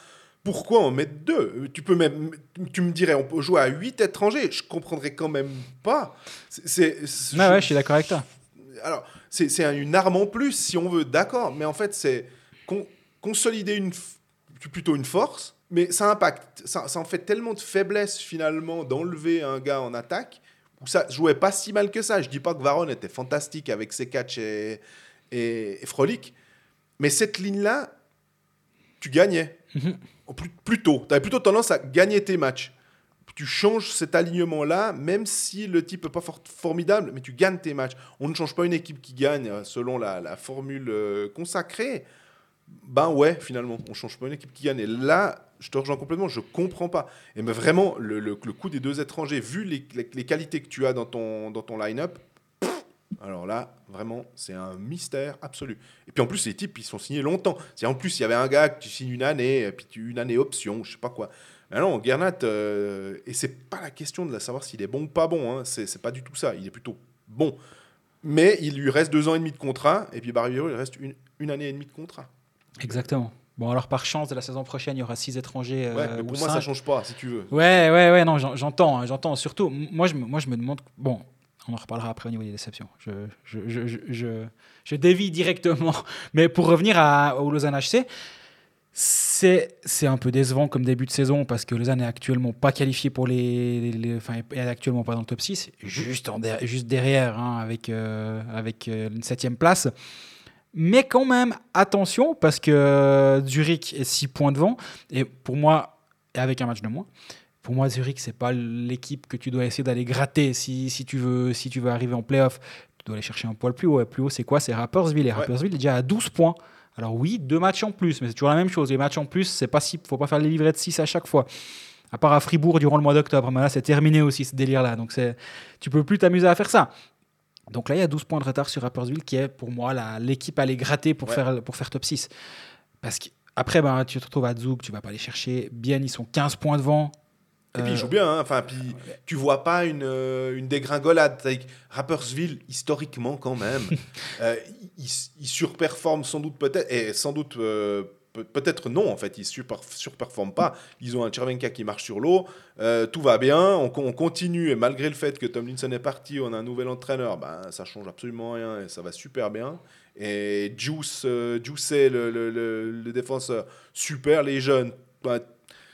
pourquoi en mettre deux? Tu peux même, tu me dirais, on peut jouer à 8 étrangers, je comprendrais quand même pas. C'est, c'est- Ouais, je suis d'accord avec toi. alors, c'est c'est un- une arme en plus, si on veut, d'accord, mais en fait, c'est con- consolider une, plutôt une force, mais ça impacte, ça, ça en fait tellement de faiblesse finalement d'enlever un gars en attaque, où ça jouait pas si mal que ça. Je dis pas que Varon était fantastique avec ses catchs et, et, et Frolic, mais cette ligne-là, tu gagnais. Mhm. Au plus, tôt. Tu avais plutôt tendance à gagner tes matchs. Tu changes cet alignement-là, même si le type n'est pas for- formidable, mais tu gagnes tes matchs. On ne change pas une équipe qui gagne euh, selon la, formule euh, consacrée. Ben ouais, finalement, on change pas une équipe qui gagne. Et là, je te rejoins complètement, je comprends pas. Et mais vraiment, le, le- coup des deux étrangers, vu les, qualités que tu as dans ton, dans ton line-up, alors là, vraiment, c'est un mystère absolu. Et puis en plus, les types, ils sont signés longtemps. C'est en plus, il y avait un gars que tu signes une année, et puis tu une année option, je sais pas quoi. Mais non, Gernat, euh, et c'est pas la question de la savoir s'il est bon ou pas bon, hein, c'est pas du tout ça. Il est plutôt bon. Mais il lui reste deux ans et demi de contrat, et puis Barrio, il reste une, une année et demie de contrat. Exactement. Bon, alors par chance, de la saison prochaine, il y aura six étrangers. euh, Ouais, mais ou pour moi, ça cinq. change pas, si tu veux. Ouais, ouais, ouais, non, j'en- j'entends, hein, j'entends. Surtout, moi je, moi, je me demande. Bon, on en reparlera après au niveau des déceptions. Je, dévie directement. *laughs* Mais pour revenir à, au Lausanne HC, c'est un peu décevant comme début de saison parce que Lausanne est actuellement pas qualifié pour les. les- les- Enfin, est actuellement pas dans le top 6, juste, juste derrière, hein, avec, euh, avec euh, une septième place. Mais quand même, attention, parce que euh, Zurich est 6 points devant. Et pour moi, avec un match de moins, pour moi, Zurich, c'est pas l'équipe que tu dois essayer d'aller gratter si, si, tu veux, si tu veux arriver en playoff. Tu dois aller chercher un poil plus haut. Et plus haut, c'est quoi? C'est Rappersville. Et Ouais. Rappersville est déjà à 12 points. Alors oui, deux matchs en plus, mais c'est toujours la même chose. Les matchs en plus, c'est pas si, faut pas faire les livrets de 6 à chaque fois. À part à Fribourg durant le mois d'octobre. Mais là, c'est terminé aussi ce délire-là. Donc c'est, tu peux plus t'amuser à faire ça. Donc là, il y a 12 points de retard sur Rappersville, qui est pour moi la- l'équipe à aller gratter pour, Ouais. faire, pour faire top 6. Parce qu'après, ben, tu te retrouves à Zouk, tu vas pas aller chercher. Bien, ils sont 15 points devant. Et puis Euh, il joue bien, hein. enfin, puis tu vois pas une, euh, une dégringolade. Avec Rappersville, historiquement quand même, *laughs* euh, il, il surperforme sans doute peut-être, et sans doute euh, peut- peut-être non en fait, ils super, surperforment pas. Ils ont un Chervenka qui marche sur l'eau, euh, tout va bien, on, on continue et malgré le fait que Tomlinson est parti, on a un nouvel entraîneur, ben ça change absolument rien et ça va super bien. Et Juice, euh, Juice le, le, le- le défenseur, super, les jeunes. ben,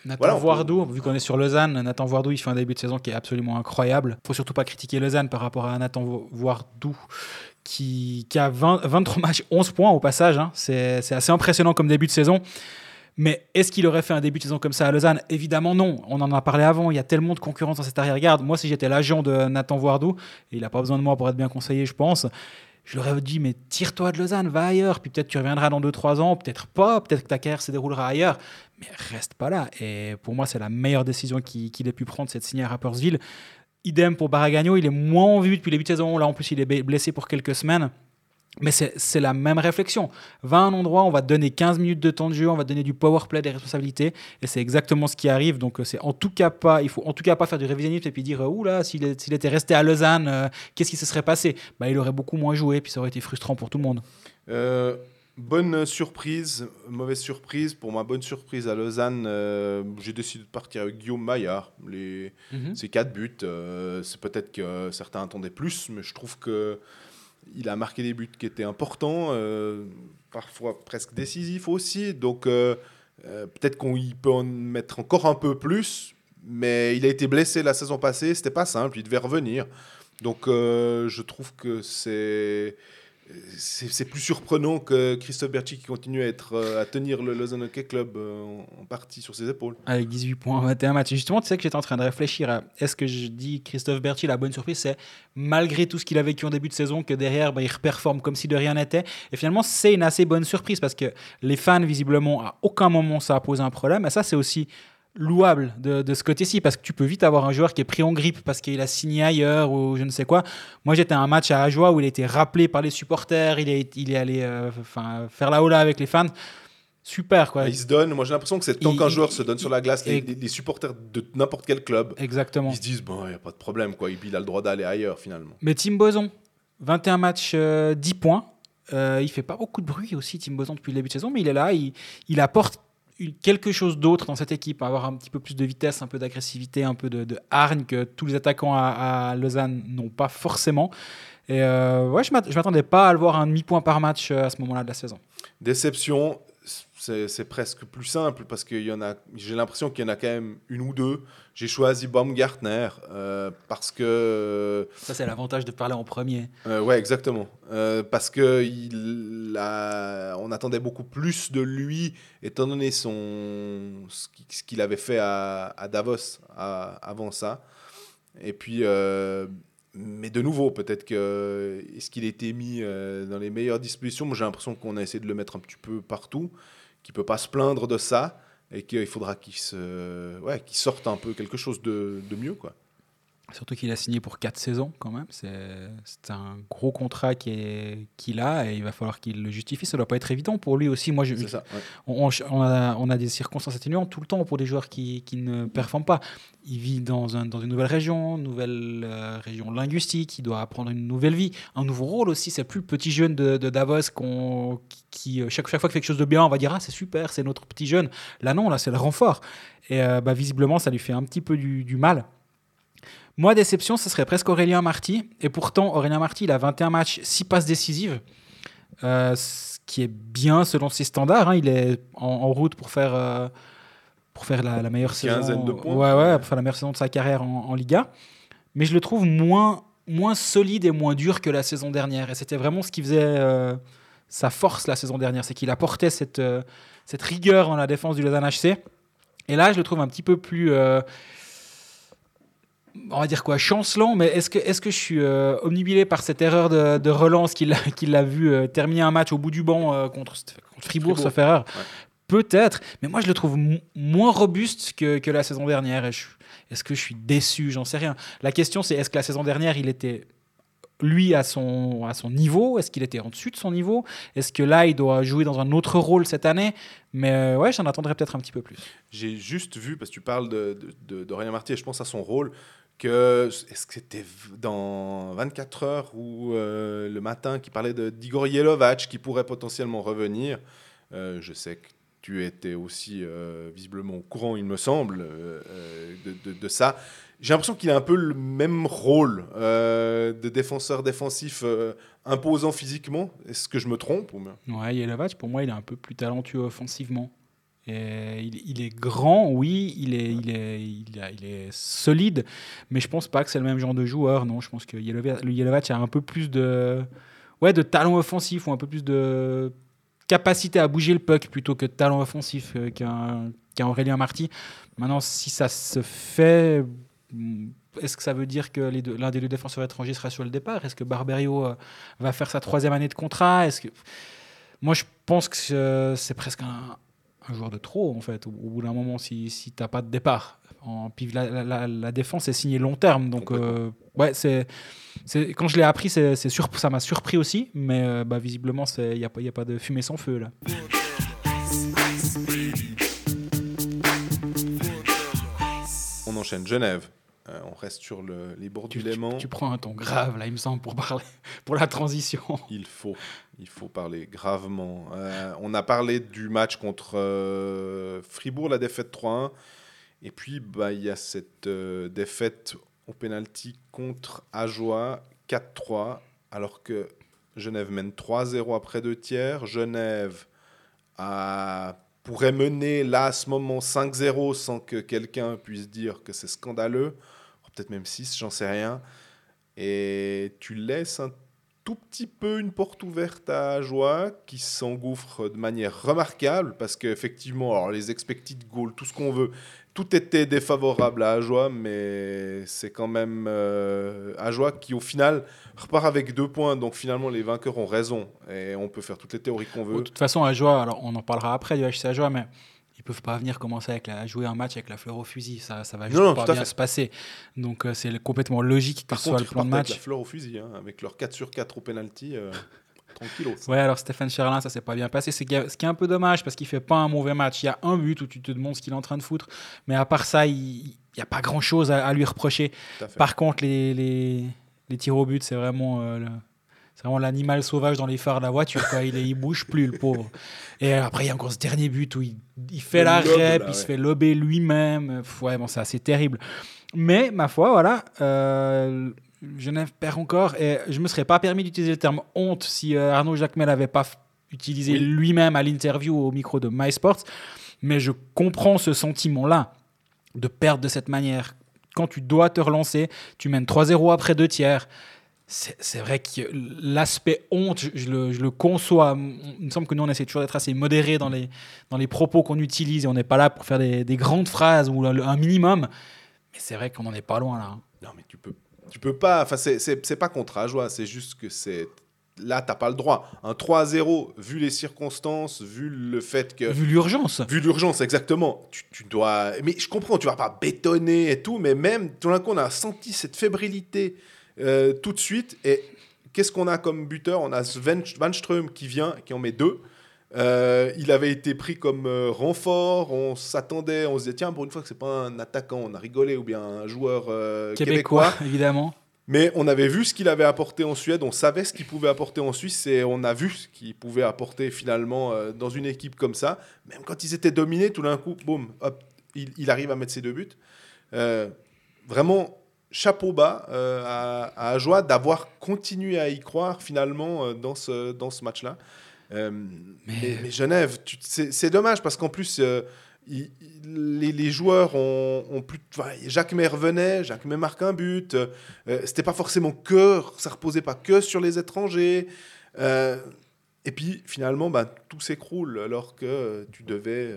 Nathan Voilà, peut- vu qu'on est sur Lausanne, Nathan Voardou, il fait un début de saison qui est absolument incroyable. faut surtout pas critiquer Lausanne par rapport à Nathan Voardou, qui, qui a 20 23 matchs, 11 points au passage. hein. C'est assez impressionnant comme début de saison. Mais est-ce qu'il aurait fait un début de saison comme ça à Lausanne? Évidemment non. On en a parlé avant. Il y a tellement de concurrence dans cette arrière-garde. Moi, si j'étais l'agent de Nathan Voardou, et il n'a pas besoin de moi pour être bien conseillé, je pense, je leur aurais dit mais tire-toi de Lausanne, va ailleurs. Puis peut-être tu reviendras dans 2-3 ans, peut-être pas. Peut-être que ta carrière se déroulera ailleurs. Mais reste pas là. Et pour moi, c'est la meilleure décision qu'il ait pu prendre, c'est de signer à Rappersville. Idem pour Baragagno, il est moins en vue depuis le début de saison. Là, en plus, il est blessé pour quelques semaines. Mais c'est la même réflexion. Va à un endroit, on va te donner 15 minutes de temps de jeu, on va te donner du power play, des responsabilités, et c'est exactement ce qui arrive. Donc euh, c'est en tout cas pas, il faut en tout cas pas faire du révisionnisme et puis dire ouh là, s'il était resté à Lausanne, euh, qu'est-ce qui se serait passé? Bah il aurait beaucoup moins joué, puis ça aurait été frustrant pour tout le monde. Euh, bonne surprise, mauvaise surprise. Pour ma bonne surprise à Lausanne, euh, j'ai décidé de partir avec Guillaume Maillard. Les, Ces quatre buts, c'est peut-être que certains attendaient plus, mais je trouve que il a marqué des buts qui étaient importants, euh, parfois presque décisifs aussi. Donc euh, euh, peut-être qu'on y peut en mettre encore un peu plus, mais il a été blessé la saison passée, c'était pas simple, il devait revenir. Donc je trouve que c'est c'est plus surprenant que Christophe Berchi qui continue euh, à tenir le Lausanne Hockey Club euh, en, partie sur ses épaules. Avec 18 points, 21 matchs. Justement, tu sais que j'étais en train de réfléchir à est-ce que je dis Christophe Berti, la bonne surprise, c'est malgré tout ce qu'il a vécu en début de saison, que derrière, bah, il reperforme comme si de rien n'était. Et finalement, c'est une assez bonne surprise parce que les fans, visiblement, à aucun moment ça a posé un problème. Et ça, c'est aussi louable de, de ce côté-ci parce que tu peux vite avoir un joueur qui est pris en grippe parce qu'il a signé ailleurs ou je ne sais quoi. Moi, j'étais à un match à Ajoie où il a été rappelé par les supporters, il est, il est allé euh, faire la hola avec les fans. Super, quoi. Il se donne, moi j'ai l'impression que c'est tant qu'un joueur il- se donne sur la glace, et- les- les supporters de n'importe quel club, Exactement. ils se disent, bon, il n'y a pas de problème, quoi. Il a le droit d'aller ailleurs finalement. Mais Tim Boson, 21 matchs, euh, 10 points. Euh, il fait pas beaucoup de bruit aussi, Tim Boson, depuis le début de saison, mais il est là, il, il apporte quelque chose d'autre dans cette équipe, avoir un petit peu plus de vitesse, un peu d'agressivité, un peu de, de hargne que tous les attaquants à, Lausanne n'ont pas forcément. Et euh, ouais, je je m'attendais pas à le voir un demi-point par match euh, à ce moment-là de la saison. Déception, c'est presque plus simple parce que j'ai l'impression qu'il y en a quand même une ou deux. J'ai choisi Baumgartner euh, parce que Ça, c'est l'avantage de parler en premier. Euh, ouais, exactement. Euh, parce que il a- on attendait beaucoup plus de lui, étant donné son, ce qui- ce qu'il avait fait à, à Davos à- avant ça. Et puis, euh, mais de nouveau, peut-être que est-ce qu'il été mis dans les meilleures dispositions? Moi, j'ai l'impression qu'on a essayé de le mettre un petit peu partout, qu'il peut pas se plaindre de ça, et qu'il faudra qu'il se, ouais, sorte un peu quelque chose de, de mieux, quoi. Surtout qu'il a signé pour 4 saisons quand même. C'est un gros contrat qu'il a et il va falloir qu'il le justifie. Ça doit pas être évident pour lui aussi. Moi, je, C'est ça. ouais. on, a, on a des circonstances atténuantes tout le temps pour des joueurs qui, qui ne performent pas. Il vit dans, un- dans une nouvelle région, nouvelle euh, région linguistique, il doit apprendre une nouvelle vie, un nouveau rôle aussi. C'est plus le petit jeune de, de Davos qui, euh, chaque, chaque fois qu'il fait quelque chose de bien, on va dire Ah, c'est super, c'est notre petit jeune. Là, non, là, c'est le renfort. Et euh, bah, visiblement, ça lui fait un petit peu du, du mal. Moi, déception, ce serait presque Aurélien Marty. Et pourtant, Aurélien Marty, il a 21 matchs, 6 passes décisives. Euh, ce qui est bien selon ses standards. hein. Il est en, en route pour faire, euh, pour faire la, la meilleure saison. de points. Ouais, ouais, pour faire la meilleure saison de sa carrière en, en Liga. Mais je le trouve moins, moins solide et moins dur que la saison dernière. Et c'était vraiment ce qui faisait euh, sa force la saison dernière. C'est qu'il apportait cette, cette rigueur dans la défense du Lausanne HC. Et là, je le trouve un petit peu plus. On va dire quoi, chancelant, mais est-ce que, est que je suis euh, omnibilé par cette erreur de, de relance qu'il a, qu'il a vu euh, terminer un match au bout du banc euh, contre, contre Fribourg, sauf erreur? Ouais. Peut-être, mais moi je le trouve mo- moins robuste que, que la saison dernière. Est-ce que je suis déçu? J'en sais rien. La question c'est est-ce que la saison dernière il était lui à son, à son niveau? Est-ce qu'il était en dessus de son niveau? Est-ce que là il doit jouer dans un autre rôle cette année? Mais euh, ouais, j'en attendrais peut-être un petit peu plus. J'ai juste vu, parce que tu parles de, de, de- d'Aurélien Marty, et je pense à son rôle, que est-ce que c'était dans 24 heures ou euh, le matin qui parlait d'Igor Yelovac qui pourrait potentiellement revenir. Euh, je sais que tu étais aussi euh, visiblement au courant, il me semble, de, ça. J'ai l'impression qu'il a un peu le même rôle de défenseur défensif imposant physiquement. Est-ce que je me trompe ou Ouais, pour moi, il est un peu plus talentueux offensivement. Et il, est grand, oui, il est, solide, mais je pense pas que c'est le même genre de joueur. Non, je pense que Yelovac a un peu plus de, ouais, de talent offensif ou un peu plus de capacité à bouger le puck plutôt que de talent offensif euh, qu'un qu'un Aurélien Marty. Maintenant, si ça se fait, hmm, est-ce que ça veut dire que l'un des deux défenseurs étrangers sera sur le départ? Est-ce que Barberio euh, va faire sa troisième année de contrat? Est-ce que moi, je pense que euh, c'est presque un, un joueur de trop, en fait, au, au bout d'un moment, si, si tu n'as pas de départ. En, puis la, la- la- la défense est signée long terme. Donc, euh, ouais, c'est, quand je l'ai appris, c'est, ça m'a surpris aussi. Mais euh, bah, visiblement, il n'y a, pas- y a pas de fumée sans feu, là. On enchaîne Genève. Euh, on reste sur le- les bords Tu, du tu- Léman. tu prends un ton grave, là, il me semble, pour parler, *laughs* pour la transition. Il faut, il faut parler gravement. Euh, on a parlé du match contre euh, Fribourg, la défaite 3-1. Et puis, bah, il y a cette euh, défaite au penalty contre Ajoie 4-3, alors que Genève mène 3-0 après deux tiers. Genève a- pourrait mener là, à ce moment, 5-0 sans que quelqu'un puisse dire que c'est scandaleux. Peut-être même 6, j'en sais rien. Et tu laisses un tout petit peu une porte ouverte à Joie qui s'engouffre de manière remarquable parce qu'effectivement, les expected goals, tout ce qu'on veut, tout était défavorable à Ajoie, mais c'est quand même euh, Ajoie qui au final repart avec deux points. Donc finalement, les vainqueurs ont raison et on peut faire toutes les théories qu'on De veut. toute façon, à Joie, alors on en parlera après du HC à Joie, mais ils peuvent pas venir commencer avec la- à jouer un match avec la fleur au fusil. Ça, ça va juste Non, pas bien fait. se passer. Donc euh, c'est complètement logique que Par ce soit le plan de repartent avec match. la fleur au fusil, hein, avec leur 4 sur 4 au penalty. Euh, *laughs* tranquillos. Ouais, alors Stéphane Cherlin, ça s'est pas bien passé. C'est ce qui est un peu dommage parce qu'il fait pas un mauvais match. Il y a un but où tu te demandes ce qu'il est en train de foutre, mais à part ça, il n'y a pas grand chose à, à lui reprocher. Par contre, les, les, les tirs au but, c'est vraiment. euh, le- c'est vraiment l'animal sauvage dans les phares de la voiture. Quoi. Il, est- il bouge plus, le pauvre. Et après, il y a encore ce dernier but où il, il fait la rep, là, il se fait lober lui-même. Ouais, bon, c'est assez terrible. Mais, ma foi, voilà. euh, Genève perd encore. Et je me serais pas permis d'utiliser le terme honte si euh, Arnaud Jacquemel n'avait pas utilisé Oui. lui-même à l'interview au micro de MySports. Mais je comprends ce sentiment-là de perdre de cette manière. Quand tu dois te relancer, tu mènes 3-0 après deux tiers. C'est vrai que l'aspect honte, je, je le, je le conçois. Il me semble que nous, on essaie toujours d'être assez modéré dans les, dans les propos qu'on utilise et on n'est pas là pour faire des, des grandes phrases ou un minimum. Mais c'est vrai qu'on n'en est pas loin là. Non, mais tu peux, tu peux pas. Enfin, c'est- pas contre Ajoie, c'est juste que c'est là, t'as pas le droit. Un 3-0, vu les circonstances, vu le fait que. Vu l'urgence. Vu l'urgence, exactement. Tu, tu dois. Mais je comprends, tu vas pas bétonner et tout, mais même, tout d'un coup, on a senti cette fébrilité euh, tout de suite. Et qu'est-ce qu'on a comme buteur? On a Sven Van Ström qui vient, qui en met deux. Euh, il avait été pris comme euh, renfort. On s'attendait, on se disait tiens, pour une fois que c'est pas un attaquant, on a rigolé, ou bien un joueur euh, Québécois, québécois. évidemment. Mais on avait vu ce qu'il avait apporté en Suède, on savait ce qu'il pouvait apporter en Suisse et on a vu ce qu'il pouvait apporter finalement dans une équipe comme ça. Même quand ils étaient dominés, tout d'un coup, boum, hop, il, il arrive à mettre ses deux buts. Vraiment, chapeau bas euh, à, à Ajoie d'avoir continué à y croire finalement euh, dans ce, dans ce match-là. Euh, mais... mais Genève, c'est dommage parce qu'en plus, il- il- les, les joueurs ont, ont plus. enfin, Jacques May revenait, Jacques May marque un but. C'était pas forcément que, ça reposait pas que sur les étrangers. Et puis finalement, bah, tout s'écroule alors que tu devais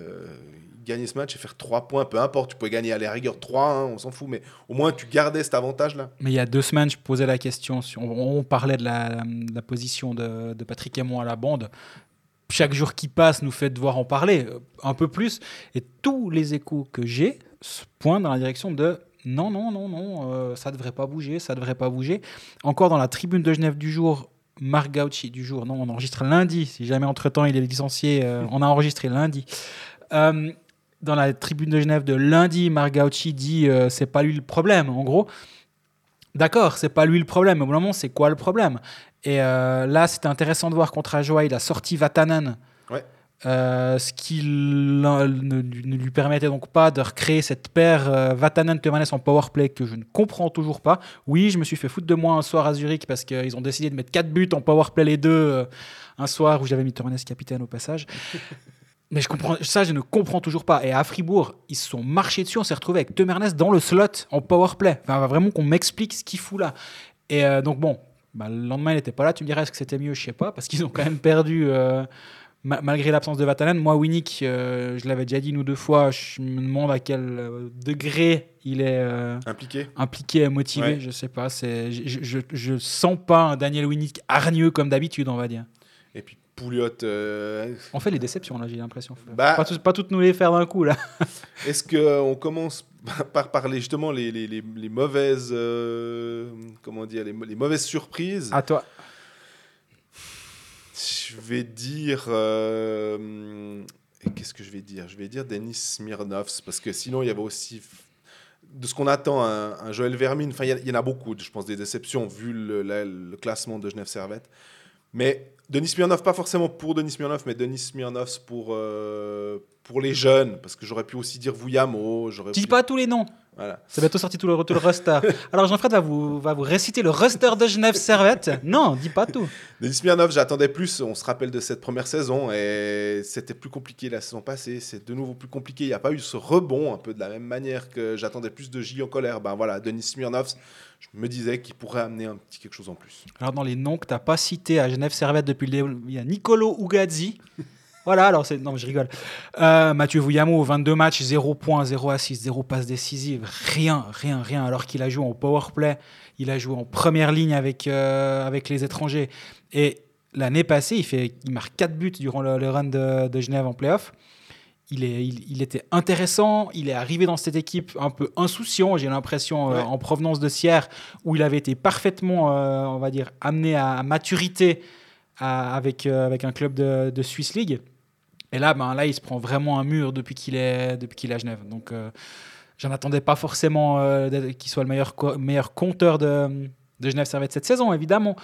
gagner ce match et faire 3 points, peu importe. Tu pouvais gagner à la rigueur 3, on s'en fout, mais au moins tu gardais cet avantage-là. Mais il y a deux semaines, je posais la question. sur- On, on parlait de la, de la position de, de Patrick Aymon à la bande. Chaque jour qui passe nous fait devoir en parler un peu plus. Et tous les échos que j'ai pointent dans la direction de non, non, non, non, euh, ça devrait pas bouger, ça devrait pas bouger. Encore dans la tribune de Genève du jour, Marc Gauchi du jour, non, on enregistre lundi. Si jamais entre-temps il est licencié, euh, *laughs* on a enregistré lundi. Euh, dans la tribune de Genève de lundi, Marc dit euh, c'est pas lui le problème. En gros, D'accord, c'est pas lui le problème. mais Au moment, c'est quoi le problème? Et euh, là, c'était intéressant de voir contre Ajoa, il a sorti Vatanen. Ouais. Euh, ce qui ne, ne lui permettait donc pas de recréer cette paire euh, Vatanen-Temanes en powerplay que je ne comprends toujours pas. Oui, je me suis fait foutre de moi un soir à Zurich parce qu'ils ont décidé de mettre 4 buts en powerplay les deux euh, un soir où j'avais mis Temanes capitaine au passage. Mais je comprends, ça, je ne comprends toujours pas. Et à Fribourg, ils se sont marchés dessus. On s'est retrouvé avec Temernes dans le slot en powerplay. Enfin, vraiment qu'on m'explique ce qu'il fout là. Et euh, donc, bon, bah, le lendemain, il n'était pas là. Tu me dirais, est-ce que c'était mieux? Je sais pas. Parce qu'ils ont quand même perdu, euh, ma- malgré l'absence de Vatanen. Moi, Winnick, euh, je l'avais déjà dit une ou deux fois. Je me demande à quel degré il est Impliqué. impliqué et motivé. Ouais. Je sais pas. C'est, je, je, je sens pas un Daniel Winnick hargneux comme d'habitude, on va dire. Et puis Pouliot, euh, On fait les déceptions, là, j'ai l'impression. Bah- pas, tous- pas toutes nous les faire d'un coup, là. *laughs* est-ce qu'on commence *laughs* par parler justement les, les, les, les mauvaises, euh, comment dire, les, mauvaises surprises? À toi. Je vais dire. euh, Qu'est-ce que je vais dire? Je vais dire Denis Smirnovs, parce que sinon, il y avait aussi. De ce qu'on attend, un, un Joël Vermine, enfin, il y en a beaucoup, je pense, des déceptions, vu le, la- le classement de Genève Servette. Mais Denis Smirnov, pas forcément pour Denis Smirnov, mais Denis Smirnovs pour, euh, pour les jeunes, parce que j'aurais pu aussi dire j'aurais Dis pu- pas tous les noms. Voilà. C'est bientôt sorti tout le, tout le roster. Alors Jean-Fred va vous, va vous réciter le roster de Genève Servette. Non, dis pas tout. Denis Smirnov, j'attendais plus. On se rappelle de cette première saison et c'était plus compliqué la saison passée. C'est de nouveau plus compliqué. Il n'y a pas eu ce rebond, un peu de la même manière que j'attendais plus de J en colère. Ben voilà, Denis Smirnov, je me disais qu'il pourrait amener un petit quelque chose en plus. Alors dans les noms que t'as pas cités à Genève Servette depuis le début, il y a Nicolo Ugazzi. Voilà, alors c'est. Non, mais je rigole. Euh, Mathieu Vouillamo, 22 matchs, 0 points, 0 assists, 0 passes décisives. Rien, rien, rien. Alors qu'il a joué en powerplay, il a joué en première ligne avec, euh, avec les étrangers. Et l'année passée, il, fait, il marque 4 buts durant le, le run de, de Genève en playoff. Il, est, il, il était intéressant, il est arrivé dans cette équipe un peu insouciant, j'ai l'impression, euh, en provenance de Sierre, où il avait été parfaitement, euh, on va dire, amené à, à maturité à- avec, euh, avec un club de, de Swiss League. Et là, ben, là, il se prend vraiment un mur depuis qu'il est, depuis qu'il est à Genève. Donc, euh, j'en attendais pas forcément euh, qu'il soit le meilleur, meilleur compteur de, de Genève Servette cette saison, évidemment.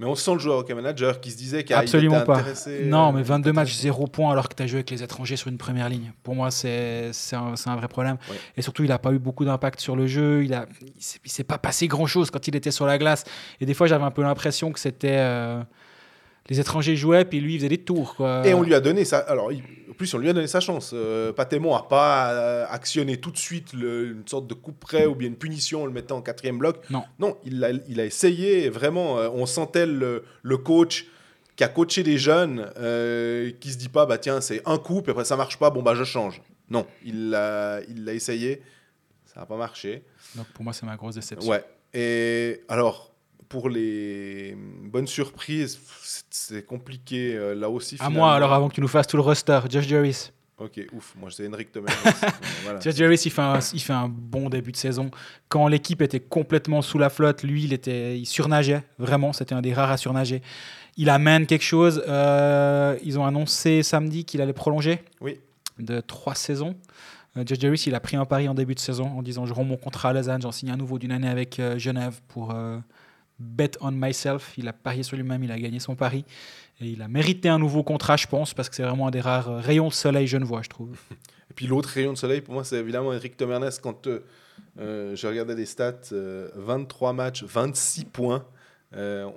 Mais on sent le joueur hockey manager qui se disait qu'il Absolument était pas. intéressé. Non, euh, mais 22 matchs, 0 points alors que tu as joué avec les étrangers sur une première ligne. Pour moi, c'est un, un vrai problème. Ouais. Et surtout, il n'a pas eu beaucoup d'impact sur le jeu. Il ne s'est- il s'est pas passé grand-chose quand il était sur la glace. Et des fois, j'avais un peu l'impression que c'était... euh, les étrangers jouaient, puis lui, il faisait des tours. Quoi. Et on lui a donné ça. Alors, il- en plus, on lui a donné sa chance. Euh, Patémon n'a pas euh, actionné tout de suite le- une sorte de coup près ou bien une punition en le mettant en quatrième bloc. Non. Non, il a, il a essayé. Vraiment, euh, on sentait le, le coach qui a coaché des jeunes euh, qui se dit pas, bah tiens, c'est un coup, puis après ça marche pas, bon bah je change. Non, il l'a il l'a essayé. Ça n'a pas marché. Donc pour moi, c'est ma grosse déception. Ouais. Et alors, pour les bonnes surprises, c'est- compliqué euh, là aussi. À moi, alors avant que tu nous fasses tout le roster, Josh Jarvis. Ok, ouf, moi c'est Henrik Thomas. *laughs* voilà. Josh Jarvis, il fait, un, il fait un bon début de saison. Quand l'équipe était complètement sous la flotte, lui, il, était, il surnageait. Vraiment, c'était un des rares à surnager. Il amène quelque chose. Euh, ils ont annoncé samedi qu'il allait prolonger Oui. de trois saisons. Euh, Josh Jarvis, il a pris un pari en début de saison en disant Je rends mon contrat à Lausanne, j'en signe un nouveau d'une année avec euh, Genève pour euh, bet on myself. Il a parié sur lui-même, il a gagné son pari. Et il a mérité un nouveau contrat, je pense, parce que c'est vraiment un des rares euh, rayons de soleil genevois, je trouve. *laughs* Et puis l'autre rayon de soleil, pour moi, c'est évidemment Eric Tomernes. Quand euh, euh, je regardais les stats, euh, 23 matchs, 26 points. Euh,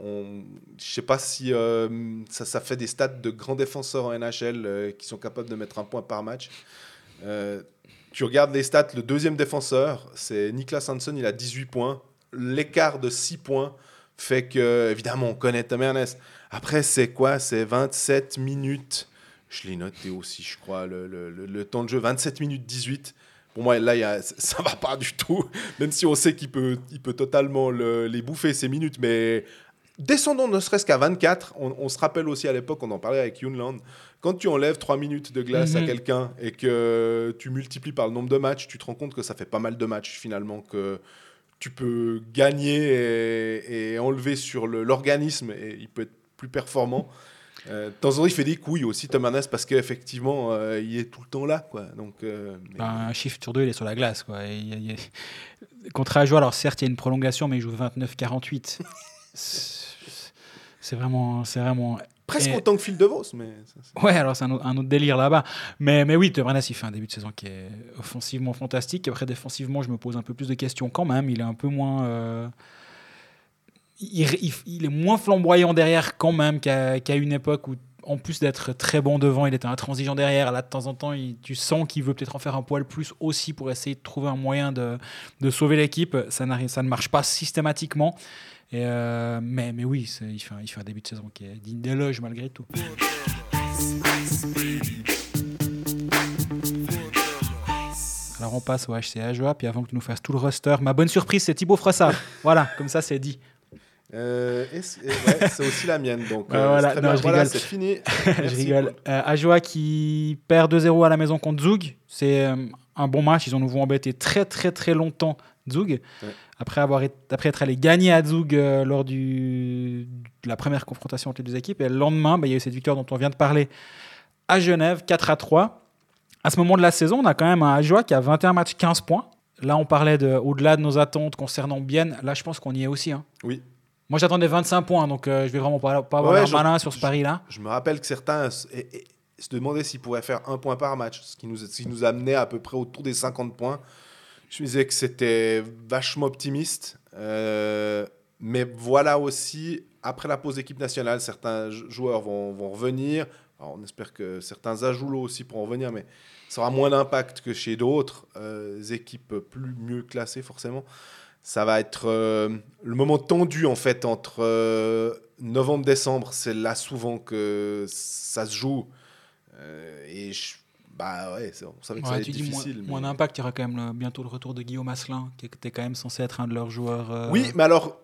je sais pas si euh, ça, ça fait des stats de grands défenseurs en NHL euh, qui sont capables de mettre un point par match. Euh, tu regardes les stats, le deuxième défenseur, c'est Niklas Hansen, il a 18 points. L'écart de 6 points fait que, évidemment, on connaît Tomernes. Après, c'est quoi? C'est 27 minutes. Je l'ai noté aussi, je crois, le, le- le- le temps de jeu, 27 minutes 18. Pour moi, là, y a- *laughs* ça va pas du tout. Même si on sait qu'il peut, il peut totalement le- les bouffer, ces minutes. Mais descendons ne serait-ce qu'à 24. On, on se rappelle aussi à l'époque, on en parlait avec Yunland. Quand tu enlèves 3 minutes de glace à Mhm. quelqu'un et que tu multiplies par le nombre de matchs, tu te rends compte que ça fait pas mal de matchs finalement que tu peux gagner et, et enlever sur l'organisme et il peut être plus performant. Euh, de temps en temps, il fait des couilles aussi, Tom Ernest, parce qu'effectivement, euh, il est tout le temps là. Quoi. Donc, euh, Ben, un chiffre sur deux, il est sur la glace. Quoi. Il il Contrat à jouer, alors certes, il y a une prolongation, mais il joue 29-48. *laughs* C'est vraiment, c'est vraiment. Presque et- autant que Phil DeVos. Mais ça, Ouais, alors c'est un, autre- un autre délire là-bas. Mais, mais oui, Tebranas, il fait un début de saison qui est offensivement fantastique. Après, défensivement, je me pose un peu plus de questions quand même. Il est un peu moins. euh, Il, il- il est moins flamboyant derrière quand même qu'à une époque où, en plus d'être très bon devant, il était intransigeant derrière. Là, de temps en temps, il- tu sens qu'il veut peut-être en faire un poil plus aussi pour essayer de trouver un moyen de, de sauver l'équipe. Ça, ça ne marche pas systématiquement. Et, euh, mais, mais oui, il fait, un- il fait un début de saison qui est digne d'éloge malgré tout. Alors on passe au HC Ajoa, puis avant que tu nous fasses tout le roster, ma bonne surprise c'est Thibaut Frossard. *laughs* voilà, comme ça c'est dit. Euh, c'est ouais, aussi la mienne. Donc, Ouais, euh, voilà. c'est très Non, bien. je Voilà, rigole. c'est fini. *laughs* je rigole. Euh, Ajoa qui perd 2-0 à la maison contre Zug. C'est euh, un bon match. Ils ont nouveau embêté très très très longtemps Zug. Ouais. Après, avoir été- après être allé gagner à Zug euh, lors du, de la première confrontation entre les deux équipes. Et le lendemain, bah, il y a eu cette victoire dont on vient de parler à Genève, 4 à 3. À ce moment de la saison, on a quand même un Ajoa qui a 21 matchs, 15 points. Là, on parlait de, au-delà de nos attentes concernant Bienne. Là, je pense qu'on y est aussi. hein. Oui. Moi, j'attendais 25 points, donc euh, je vais vraiment pas, pas avoir Ouais, je- malin sur ce pari-là. Je me rappelle que certains s- et- et se demandaient s'ils pourraient faire un point par match, ce qui nous, ce qui nous amenait à peu près autour des 50 points. Je me disais que c'était vachement optimiste. euh, mais voilà aussi, après la pause d'équipe nationale, certains jou- joueurs vont, vont revenir. On espère que certains ajouts aussi pourront revenir, mais ça aura moins d'impact que chez d'autres euh, équipes plus mieux classées, forcément. Ça va être euh, le moment tendu, en fait, entre euh, novembre-décembre. C'est là souvent que ça se joue. Et je- bah ouais, on savait que ça Ouais, allait tu être moins, difficile. moins mais- d'impact, il y aura quand même le- bientôt le retour de Guillaume Asselin, qui était quand même censé être un de leurs joueurs. euh, Oui, mais alors,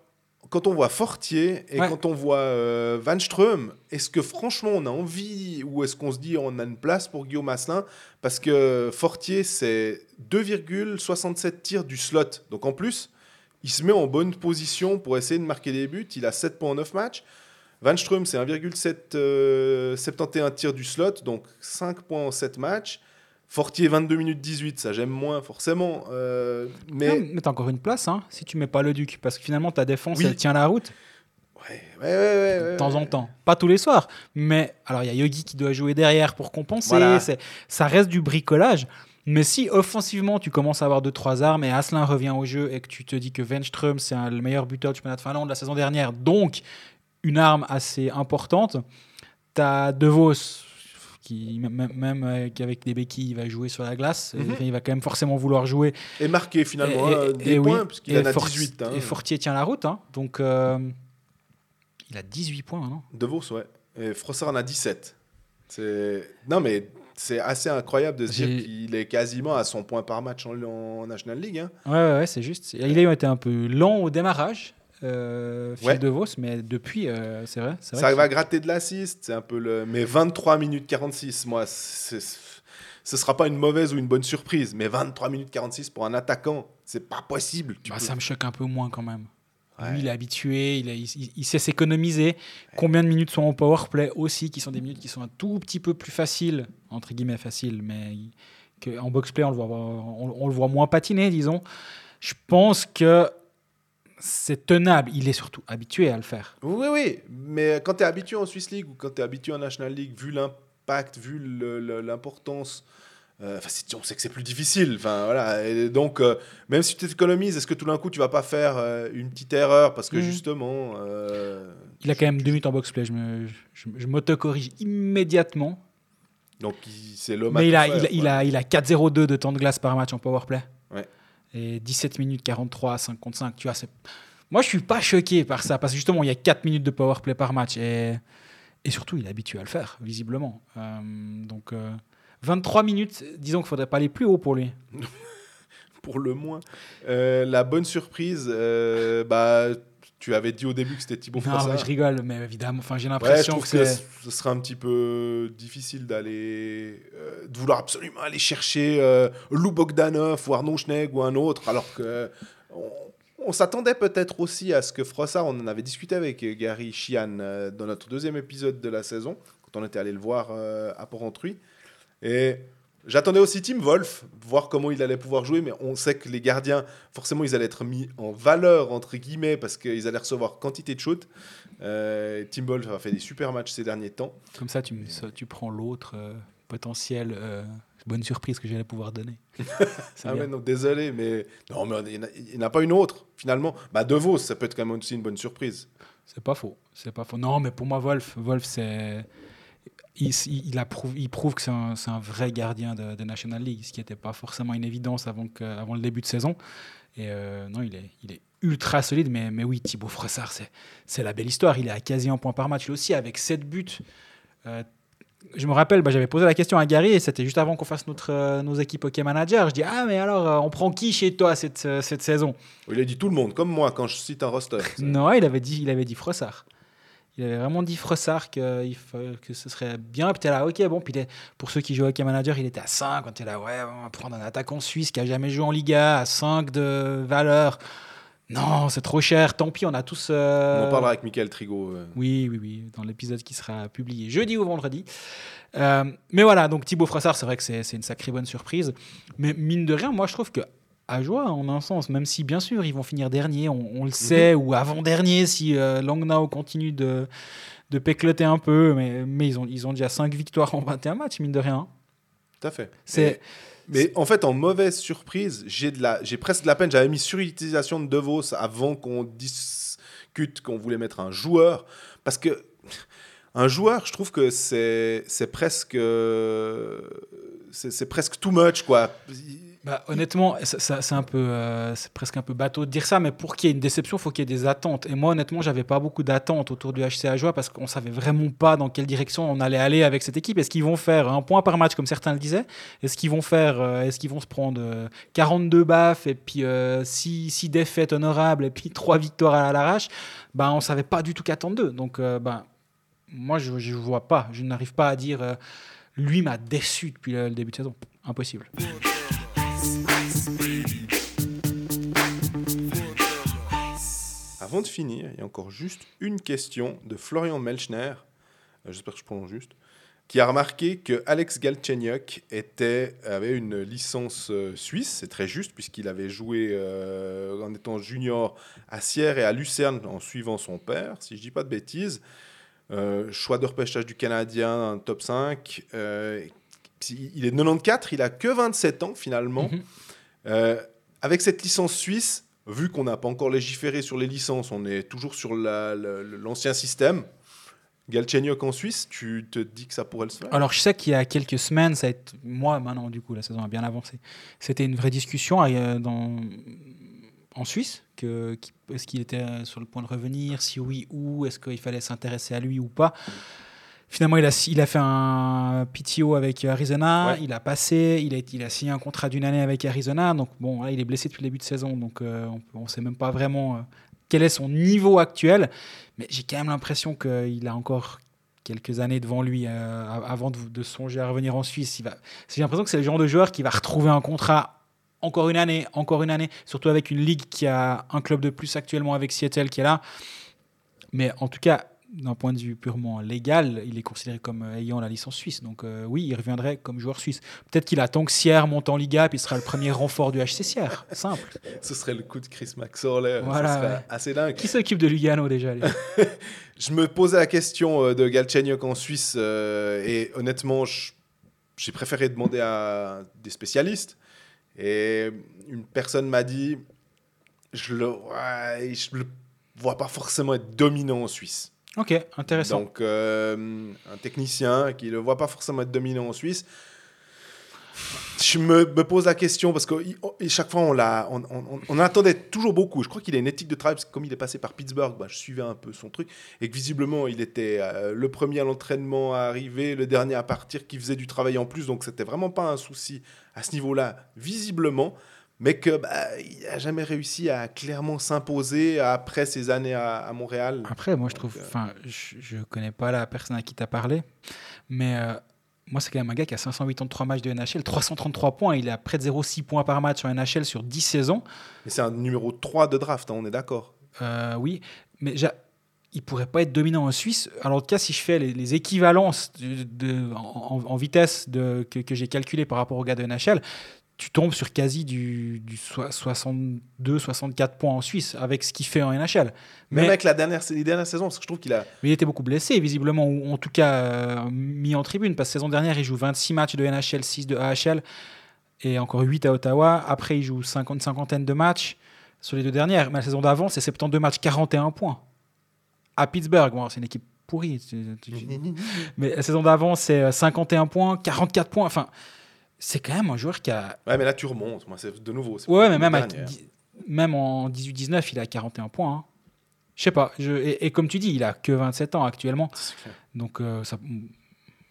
quand on voit Fortier et Ouais. quand on voit euh, Van Ström, est-ce que franchement on a envie ou est-ce qu'on se dit on a une place pour Guillaume Asselin? Parce que Fortier, c'est 2,67 tirs du slot. Donc en plus, il se met en bonne position pour essayer de marquer des buts. Il a 7 points en 9 matchs. Van Ström, c'est 1,71 tirs du slot, donc 5 points en 7 matchs. Fortier, 22 minutes 18, ça j'aime moins forcément. euh, mais Non, mais t'as encore une place, hein, si tu mets pas le Duc, parce que finalement ta défense, Oui. elle tient la route ouais, ouais, ouais, ouais, de temps en temps. Pas tous les soirs, mais alors il y a Yogi qui doit jouer derrière pour compenser. Voilà. Ça reste du bricolage. Mais si offensivement tu commences à avoir deux trois armes et Asselin revient au jeu et que tu te dis que Venström c'est le meilleur buteur du championnat de Finlande la saison dernière, donc une arme assez importante, t'as De Vos qui même, avec des béquilles il va jouer sur la glace, Mhm. il va quand même forcément vouloir jouer Et marqué finalement et- et- des et oui. points, puisqu'il en a For- 18. Hein. Et Fortier tient la route, hein. donc euh, il a 18 points. hein. De Vos, ouais. Et Frossard en a 17. C'est... Non, mais c'est assez incroyable de se dire qu'il est quasiment à son point par match en, en National League. hein. Ouais, ouais, ouais, c'est juste. Il a été un peu lent au démarrage. Euh, Phil Ouais. DeVos, mais depuis, euh, c'est vrai. vrai Ça que- va à gratter de l'assist, c'est un peu le. Mais 23 minutes 46, moi, ce sera pas une mauvaise ou une bonne surprise. Mais 23 minutes 46 pour un attaquant, c'est pas possible. Bah, peux- ça me choque un peu moins quand même. Ouais. Lui, il est habitué, il, a- il- il sait s'économiser. Combien de minutes sont en power play aussi, qui sont des minutes qui sont un tout petit peu plus faciles, entre guillemets faciles, mais que en box play, on le, voit, on, on le voit moins patiner, disons. Je pense que c'est tenable. Il est surtout habitué à le faire. Oui, oui, mais quand tu es habitué en Swiss League ou quand tu es habitué en National League, vu l'impact, vu l'importance, euh, on sait que c'est plus difficile. Enfin, voilà. Et donc, euh, même si tu t'économises, est-ce que tout d'un coup tu vas pas faire euh, une petite erreur parce que Mhm. justement. euh, Il a quand même deux minutes en box play. Je, me, je, je m'auto-corrige immédiatement. donc, c'est l'homme Mais il a, il, a, il a, il a 4-0-2 de temps de glace par match en power play. Ouais. Et 17 minutes 43 à 5 contre 5. Tu vois, Moi, je suis pas choqué par ça. Parce que justement, il y a 4 minutes de power play par match. Et, et surtout, il est habitué à le faire, visiblement. Euh, donc, euh, 23 minutes, disons qu'il faudrait pas aller plus haut pour lui. *laughs* pour le moins. Euh, la bonne surprise, euh, bah, tu avais dit au début que c'était Thibaut Non, mais je rigole, mais évidemment, enfin, j'ai l'impression que que c'est. ce serait un petit peu difficile d'aller, euh, de vouloir absolument aller chercher euh, Lou Bogdanov ou Arnaud Schneeg ou un autre, alors que on, on s'attendait peut-être aussi à ce que Frossard, on en avait discuté avec Gary Chian euh, dans notre deuxième épisode de la saison, quand on était allé le voir à Port-Entruy, et J'attendais aussi Tim Wolf, voir comment il allait pouvoir jouer, mais on sait que les gardiens, forcément, ils allaient être mis en valeur, entre guillemets, parce qu'ils allaient recevoir quantité de shoots. Euh, Tim Wolf a fait des super matchs ces derniers temps. Comme ça, tu, me- ça, tu prends l'autre euh, potentiel euh, bonne surprise que j'allais pouvoir donner. *laughs* Ah ouais, non, désolé, mais non, mais il n'y en a- il n'y en a pas une autre, finalement. Bah, De Vos, ça peut être quand même aussi une bonne surprise. C'est pas faux. C'est pas faux. Non, mais pour moi, Wolf, Wolf c'est. Il, il, approuve- il prouve que c'est un, c'est un vrai gardien de, de National League, ce qui n'était pas forcément une évidence avant, que, avant le début de saison. Et euh, non, il est, il est ultra solide. Mais, mais oui, Thibaut Frossard, c'est, c'est la belle histoire. Il est à quasi un point par match. Lui aussi, avec 7 buts. Euh, je me rappelle, bah, j'avais posé la question à Gary et c'était juste avant qu'on fasse notre, euh, nos équipes hockey manager. Je dis Ah, mais alors, on prend qui chez toi cette, cette saison? Il a dit tout le monde, comme moi, quand je cite un roster. non, il avait dit, il avait dit Frossard. Il avait vraiment dit Frossard que, que ce serait bien. Puis t'es là, ok, bon. Puis pour ceux qui jouent hockey manager, il était à 5. Quand t'es là, ouais, on va prendre un attaquant suisse qui a jamais joué en Liga à 5 de valeur. Non, c'est trop cher. Tant pis, on a tous. euh, On en parlera avec Michael Trigo. euh. oui, oui, oui, dans l'épisode qui sera publié jeudi ou vendredi. Euh, mais voilà, donc Thibaut Frossard, c'est vrai que c'est une sacrée bonne surprise. Mais mine de rien, moi je trouve que à joie en un sens, même si bien sûr ils vont finir dernier, on, on le sait, ou avant-dernier si euh, Langnau continue de, de pécloter un peu, mais, mais ils, ont, ils ont déjà 5 victoires en 21 matchs, mine de rien. Tout à fait. C'est Mais en fait, en mauvaise surprise, j'ai de la, j'ai presque de la peine. J'avais mis surutilisation de De Vos avant qu'on discute qu'on voulait mettre un joueur, parce que un joueur, je trouve que c'est, c'est presque, c'est, c'est presque too much, quoi. Bah, honnêtement, euh, c'est presque un peu bateau de dire ça, mais pour qu'il y ait une déception, il faut qu'il y ait des attentes. Et moi, honnêtement, j'avais pas beaucoup d'attentes autour du HC Ajoie parce qu'on savait vraiment pas dans quelle direction on allait aller avec cette équipe. Est-ce qu'ils vont faire un point par match comme certains le disaient? Est-ce qu'ils vont euh, est-ce vont se prendre euh, 42 baffes et puis 6 défaites honorables et puis 3 victoires à l'arrache? Ben, on savait pas du tout qu'attendre d'eux. Donc, euh, ben, moi, je, je vois pas. Je n'arrive pas à dire. euh, lui m'a déçu depuis le début de saison. Impossible. Avant de finir, il y a encore juste une question de Florian Melchner, euh, j'espère que je prononce juste, qui a remarqué que Alex Galchenyuk avait une licence euh, suisse, c'est très juste puisqu'il avait joué euh, en étant junior à Sierre et à Lucerne en suivant son père, si je dis pas de bêtises. Choix de repêchage du Canadien, top 5. Il est de 94, il a que 27 ans finalement. Mhm. Euh, avec cette licence suisse, vu qu'on n'a pas encore légiféré sur les licences, on est toujours sur la- la- l'ancien système. Galchenyuk en Suisse, tu te dis que ça pourrait le faire? Alors, je sais qu'il y a quelques semaines, ça a été, moi, maintenant, du coup, la saison a bien avancé. C'était une vraie discussion euh, dans, en Suisse. Que, est-ce qu'il était euh, sur le point de revenir Si oui, où Est-ce qu'il fallait s'intéresser à lui ou pas Finalement, il a, il a fait un PTO avec Arizona, Ouais. il a passé, il a, il a signé un contrat d'une année avec Arizona. Donc, bon, là, il est blessé depuis le début de saison, donc euh, on ne sait même pas vraiment euh, quel est son niveau actuel. Mais j'ai quand même l'impression qu'il a encore quelques années devant lui euh, avant de, de, songer à revenir en Suisse. J'ai l'impression que c'est le genre de joueur qui va retrouver un contrat encore une année, encore une année, surtout avec une ligue qui a un club de plus actuellement avec Seattle qui est là. Mais en tout cas, d'un point de vue purement légal, il est considéré comme euh, ayant la licence suisse. Donc euh, oui, il reviendrait comme joueur suisse. Peut-être qu'il attend que Sierre monte en Liga, puis il sera le premier renfort du HC Sierre. Simple. *laughs* Ce serait le coup de Chris Maxorley. Voilà, Ce serait assez dingue. Qui s'occupe de Lugano déjà *laughs* Je me posais la question euh, de Galchenyuk en Suisse, et honnêtement, j'ai préféré demander à des spécialistes. Et une personne m'a dit, je le, je le vois pas forcément être dominant en Suisse. Ok, intéressant. Donc, euh, un technicien qui ne voit pas forcément être dominant en Suisse. Je me, pose la question parce que chaque fois on, attendait toujours beaucoup. Je crois qu'il a une éthique de travail parce que comme il est passé par Pittsburgh, bah, je suivais un peu son truc et que visiblement il était euh, le premier à l'entraînement à arriver, le dernier à partir, qui faisait du travail en plus. Donc c'était vraiment pas un souci à ce niveau-là, visiblement mais que bah, il n'a jamais réussi à clairement s'imposer après ces années à, Montréal. Après, moi, je trouve, euh, enfin, je, ne connais pas la personne à qui tu as parlé, mais euh, moi, c'est quand même un gars qui a 583 matchs de NHL, 333 points. Il a près de 0,6 points par match en NHL sur 10 saisons. Mais c'est un numéro 3 de draft, hein, on est d'accord. Euh, oui, mais il pourrait pas être dominant en Suisse. Alors, en tout cas, si je fais les, équivalences de, en, vitesse de, que, que j'ai calculé par rapport au gars de NHL, tu tombes sur quasi du, du 62-64 points en Suisse avec ce qu'il fait en NHL. Mais Même avec la dernière, les dernières saisons, parce que je trouve qu'il a. Mais il était beaucoup blessé, visiblement, ou en tout cas euh, mis en tribune, parce que saison dernière, il joue 26 matchs de NHL, 6 de AHL, et encore 8 à Ottawa. Après, il joue 50 cinquantaine de matchs sur les deux dernières. Mais la saison d'avant, c'est 72 matchs, 41 points. À Pittsburgh, bon, c'est une équipe pourrie. mais la saison d'avant, c'est 51 euh, points, 44 points. Enfin c'est quand même un joueur qui a. Ouais, mais là, tu remontes. Moi, c'est de nouveau. Ouais, mais même, même en 18-19, il a 41 points. Hein. Je sais pas. Je... Et, comme tu dis, il a que 27 ans actuellement. Donc, euh, ça...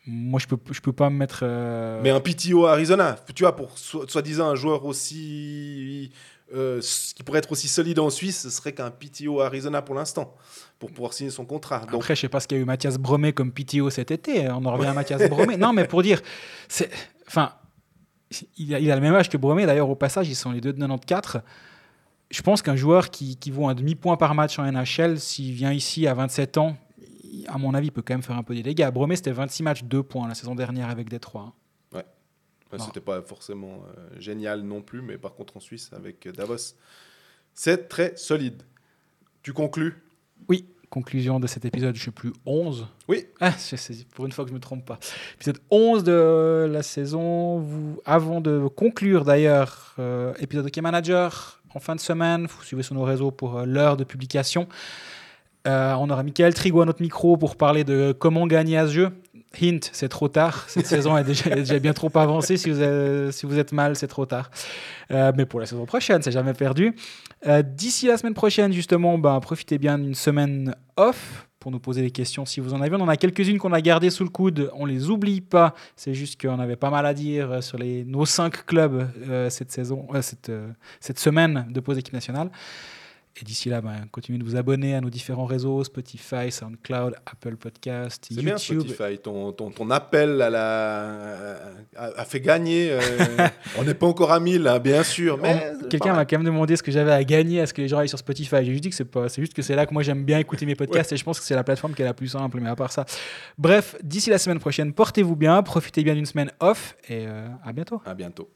moi, je peux, je peux pas me mettre. Euh, mais un PTO Arizona, tu vois, pour soi-disant un joueur aussi. Euh, qui pourrait être aussi solide en Suisse, ce serait qu'un PTO Arizona pour l'instant, pour pouvoir signer son contrat. Donc... Après, je sais pas ce qu'il y a eu Mathias Bromet comme PTO cet été. On en revient à Mathias *laughs* Bromet. Non, mais pour dire. Enfin il a, il a, le même âge que Bromé, d'ailleurs, au passage, ils sont les deux de 94. Je pense qu'un joueur qui, qui, vaut un demi-point par match en NHL, s'il vient ici à 27 ans, à mon avis, il peut quand même faire un peu des dégâts. Bromé, c'était 26 matchs, 2 points la saison dernière avec Détroit. Ouais. ouais c'était pas forcément euh, génial non plus, mais par contre, en Suisse, avec Davos, c'est très solide. Tu conclus? Conclusion de cet épisode, je ne sais plus, 11. Oui. Ah, pour une fois que je ne me trompe pas. Épisode 11 de la saison. Vous, avant de conclure d'ailleurs, euh, épisode Hockey Manager en fin de semaine. Vous suivez sur nos réseaux pour euh, l'heure de publication. Euh, on aura Michael Trigo à notre micro pour parler de comment gagner à ce jeu. Hint, c'est trop tard. Cette saison est déjà, bien trop avancée. Si vous êtes, mal, c'est trop tard. Euh, mais pour la saison prochaine, c'est jamais perdu. Euh, d'ici la semaine prochaine, justement, ben, profitez bien d'une semaine off pour nous poser des questions si vous en avez. On en a quelques-unes qu'on a gardées sous le coude. On les oublie pas. C'est juste qu'on avait pas mal à dire sur les, nos cinq clubs cette saison, cette semaine de pause équipe nationale. Et d'ici là, ben, continuez de vous abonner à nos différents réseaux, Spotify, SoundCloud, Apple Podcast, YouTube. Bien Spotify, ton, ton, ton, appel à la, a, fait gagner. Euh, *laughs* on n'est pas encore à 1000, hein, bien sûr. Mais Quelqu'un m'a quand même demandé ce que j'avais à gagner à ce que les gens aillent sur Spotify. J'ai juste dit que c'est pas, c'est juste que c'est là que moi j'aime bien écouter mes podcasts *laughs* et je pense que c'est la plateforme qui est la plus simple. Mais à part ça, bref, d'ici la semaine prochaine, portez-vous bien, profitez bien d'une semaine off et euh, à bientôt. À bientôt.